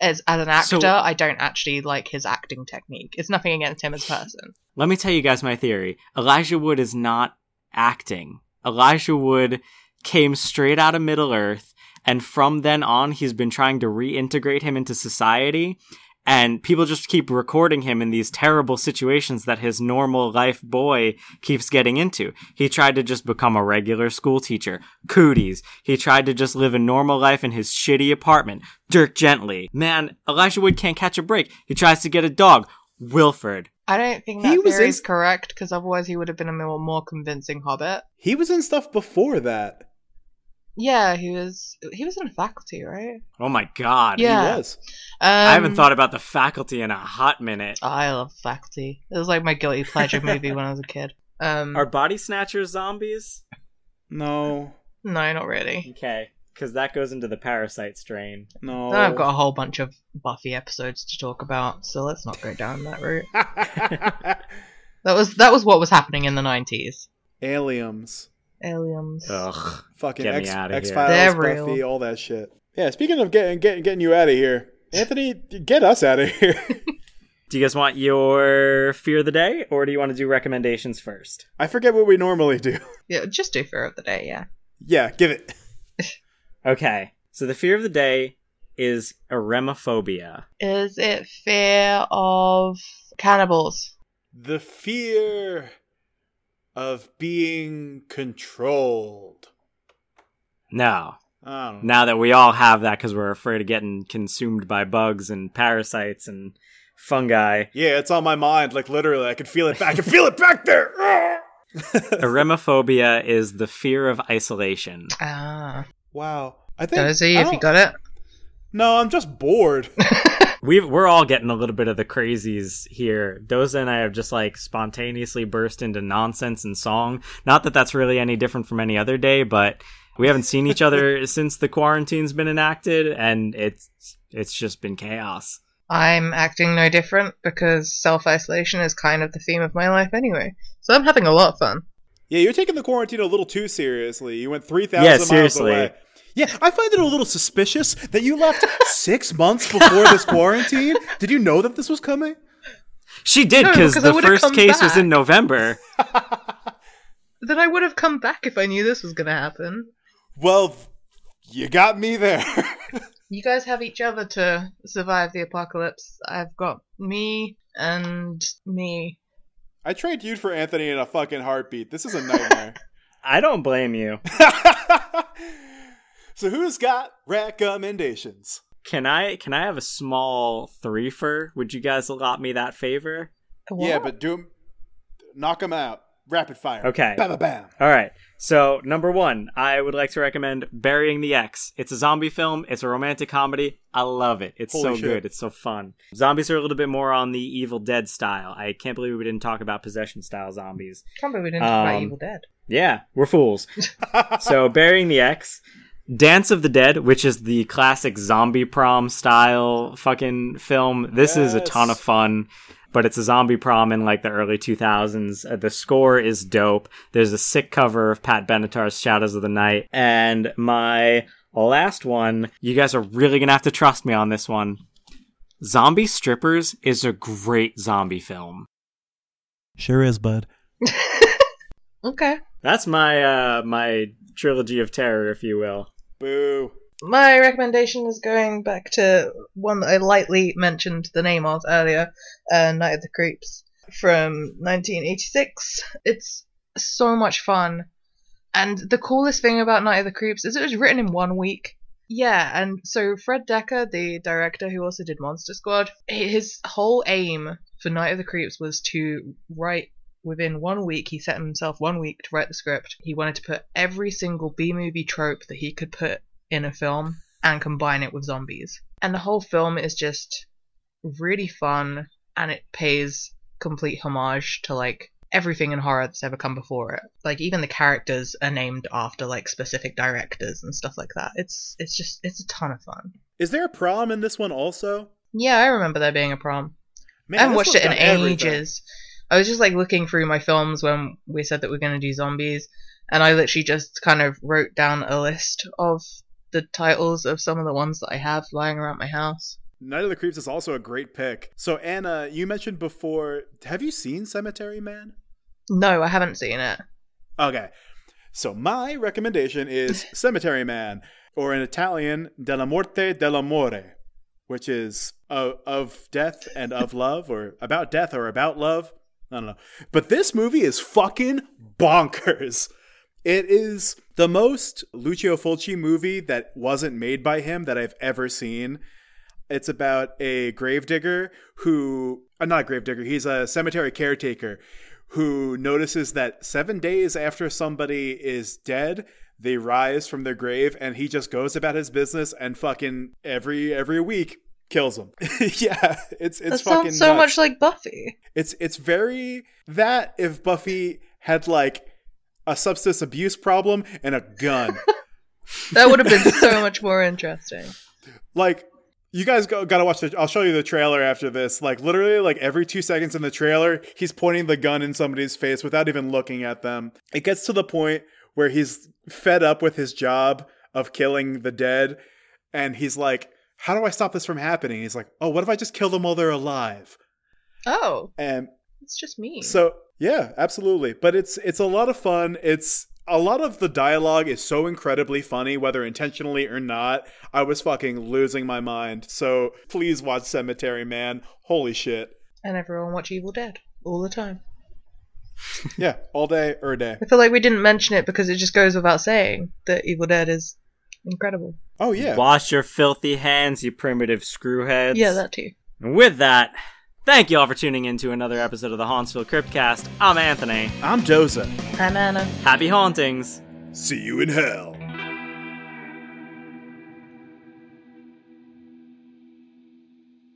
as as an actor, So- I don't actually like his acting technique. It's nothing against him as a person. Let me tell you guys my theory. Elijah Wood is not acting. Elijah Wood came straight out of Middle Earth, and from then on, he's been trying to reintegrate him into society. And people just keep recording him in these terrible situations that his normal life boy keeps getting into. He tried to just become a regular school teacher. Cooties. He tried to just live a normal life in his shitty apartment. Dirk Gently. Man, Elijah Wood can't catch a break. He tries to get a dog. Wilfred. I don't think He that was theory in- is correct because otherwise he would have been a more, more convincing Hobbit. He was in stuff before that. Yeah, he was. He was in faculty, right? Oh my god. Yeah. He was. Um, I haven't thought about the faculty in a hot minute. I love faculty. It was like my guilty pleasure movie when I was a kid. Um, Are body snatchers zombies? No, no, not really. Okay, because that goes into the parasite strain. no. Then I've got a whole bunch of Buffy episodes to talk about, so let's not go down that route. (laughs) That was that was what was happening in the nineties. Aliens. Aliens. Ugh. Fucking Get me X outta X here. Files, They're Buffy, real. all that shit. Yeah. Speaking of getting getting getting you out of here, Anthony, get us out of here. (laughs) Do you guys want your fear of the day, or do you want to do recommendations first? I forget what we normally do. (laughs) Yeah, just do Fear of the Day, yeah. Yeah, give it. (laughs) Okay, so the fear of the day is eremophobia. Is it fear of cannibals? The fear of being controlled. No, I don't know. now that we all have that because we're afraid of getting consumed by bugs and parasites and fungi. Yeah, it's on my mind. Like literally, I can feel it. Back. I can feel it back there. (laughs) (laughs) Eremophobia is the fear of isolation. Ah. wow. I think. Dozy, I if you don't- got it. No, I'm just bored. (laughs) We've, we're all getting a little bit of the crazies here. Doza and I have just like spontaneously burst into nonsense and song. Not that that's really any different from any other day, but we haven't seen each other (laughs) since the quarantine's been enacted, and it's it's just been chaos. I'm acting no different because self isolation is kind of the theme of my life anyway. So I'm having a lot of fun. Yeah, you're taking the quarantine a little too seriously. You went 3,000 Yeah, miles seriously. away. Yeah, I find it a little suspicious that you left six months before this (laughs) quarantine. Did you know that this was coming? She did because because I the first come case was in November. (laughs) Then I would have come back if I knew this was going to happen. Well, you got me there. (laughs) You guys have each other to survive the apocalypse. I've got me and me. I trade you for Anthony in a fucking heartbeat. This is a nightmare. I don't blame you. So who's got recommendations? Can I can I have a small threefer? Would you guys allot me that favor? Yeah, What? but do 'em- knock them out. Rapid fire. Okay. Bam, bam, bam. All right. So, number one, I would like to recommend Burying the Ex. It's a zombie film. It's a romantic comedy. I love it. It's Holy so shit. good. It's so fun. Zombies are a little bit more on the Evil Dead style. I can't believe we didn't talk about possession style zombies. Can't believe we didn't talk about Um, Evil Dead. Yeah, we're fools. (laughs) so, Burying the Ex. Dance of the Dead, which is the classic zombie prom style fucking film. This is a ton of fun, but it's a zombie prom in like the early 2000s. Uh, the score is dope. There's a sick cover of Pat Benatar's Shadows of the Night. And my last one, you guys are really gonna have to trust me on this one. Zombie Strippers is a great zombie film. Sure is, bud. (laughs) Okay. That's my uh my trilogy of terror, if you will. Boo. My recommendation is going back to one that I lightly mentioned the name of earlier, uh, Night of the Creeps from 1986. It's so much fun. And the coolest thing about Night of the Creeps is it was written in one week. Yeah, and so Fred Dekker, the director who also did Monster Squad, his whole aim for Night of the Creeps was to write within one week. He set himself one week to write the script. He wanted to put every single B movie trope that he could put in a film and combine it with zombies. And the whole film is just really fun and it pays complete homage to like everything in horror that's ever come before it. Like even the characters are named after like specific directors and stuff like that. It's it's just it's a ton of fun. Is there a prom in this one also? Yeah, I remember there being a prom. Man, I haven't watched it in one's everything. I was just like looking through my films when we said that we are going to do zombies, and I literally just kind of wrote down a list of the titles of some of the ones that I have lying around my house. Night of the Creeps is also a great pick. So Anna, you mentioned before. Have you seen Cemetery Man? No, I haven't seen it. Okay. So my recommendation is (laughs) Cemetery Man, or in Italian, Dellamorte Dellamore, which is of, of death and of love, or about death or about love. I don't know. But this movie is fucking bonkers. It is the most Lucio Fulci movie that wasn't made by him that I've ever seen. It's about a gravedigger who, uh, not a gravedigger, he's a cemetery caretaker who notices that seven days after somebody is dead, they rise from their grave and he just goes about his business and fucking every every week kills them. (laughs) yeah, it's it's that fucking sounds so nuts. much like Buffy. It's it's very that if Buffy had like a substance abuse problem and a gun. (laughs) That would have been so (laughs) much more interesting. like you guys go, gotta watch the i'll show you the trailer after this like literally like every two seconds in the trailer he's pointing the gun in somebody's face without even looking at them it gets to the point where he's fed up with his job of killing the dead and he's like how do i stop this from happening he's like oh what if i just kill them while they're alive Oh, and it's just me. so yeah, absolutely. But it's it's a lot of fun. It's a lot of the dialogue is so incredibly funny, whether intentionally or not. I was fucking losing my mind. So please watch Cemetery Man. Holy shit. and everyone watch Evil Dead all the time. Yeah, all day or day. I feel like we didn't mention it because it just goes without saying that Evil Dead is incredible. Oh yeah. Wash your filthy hands, you primitive screwheads. Yeah, that too. And with that, thank you all for tuning in to another episode of the Hauntsville Cryptcast. I'm Anthony. I'm Doza. I'm Anna. Happy hauntings. See you in hell.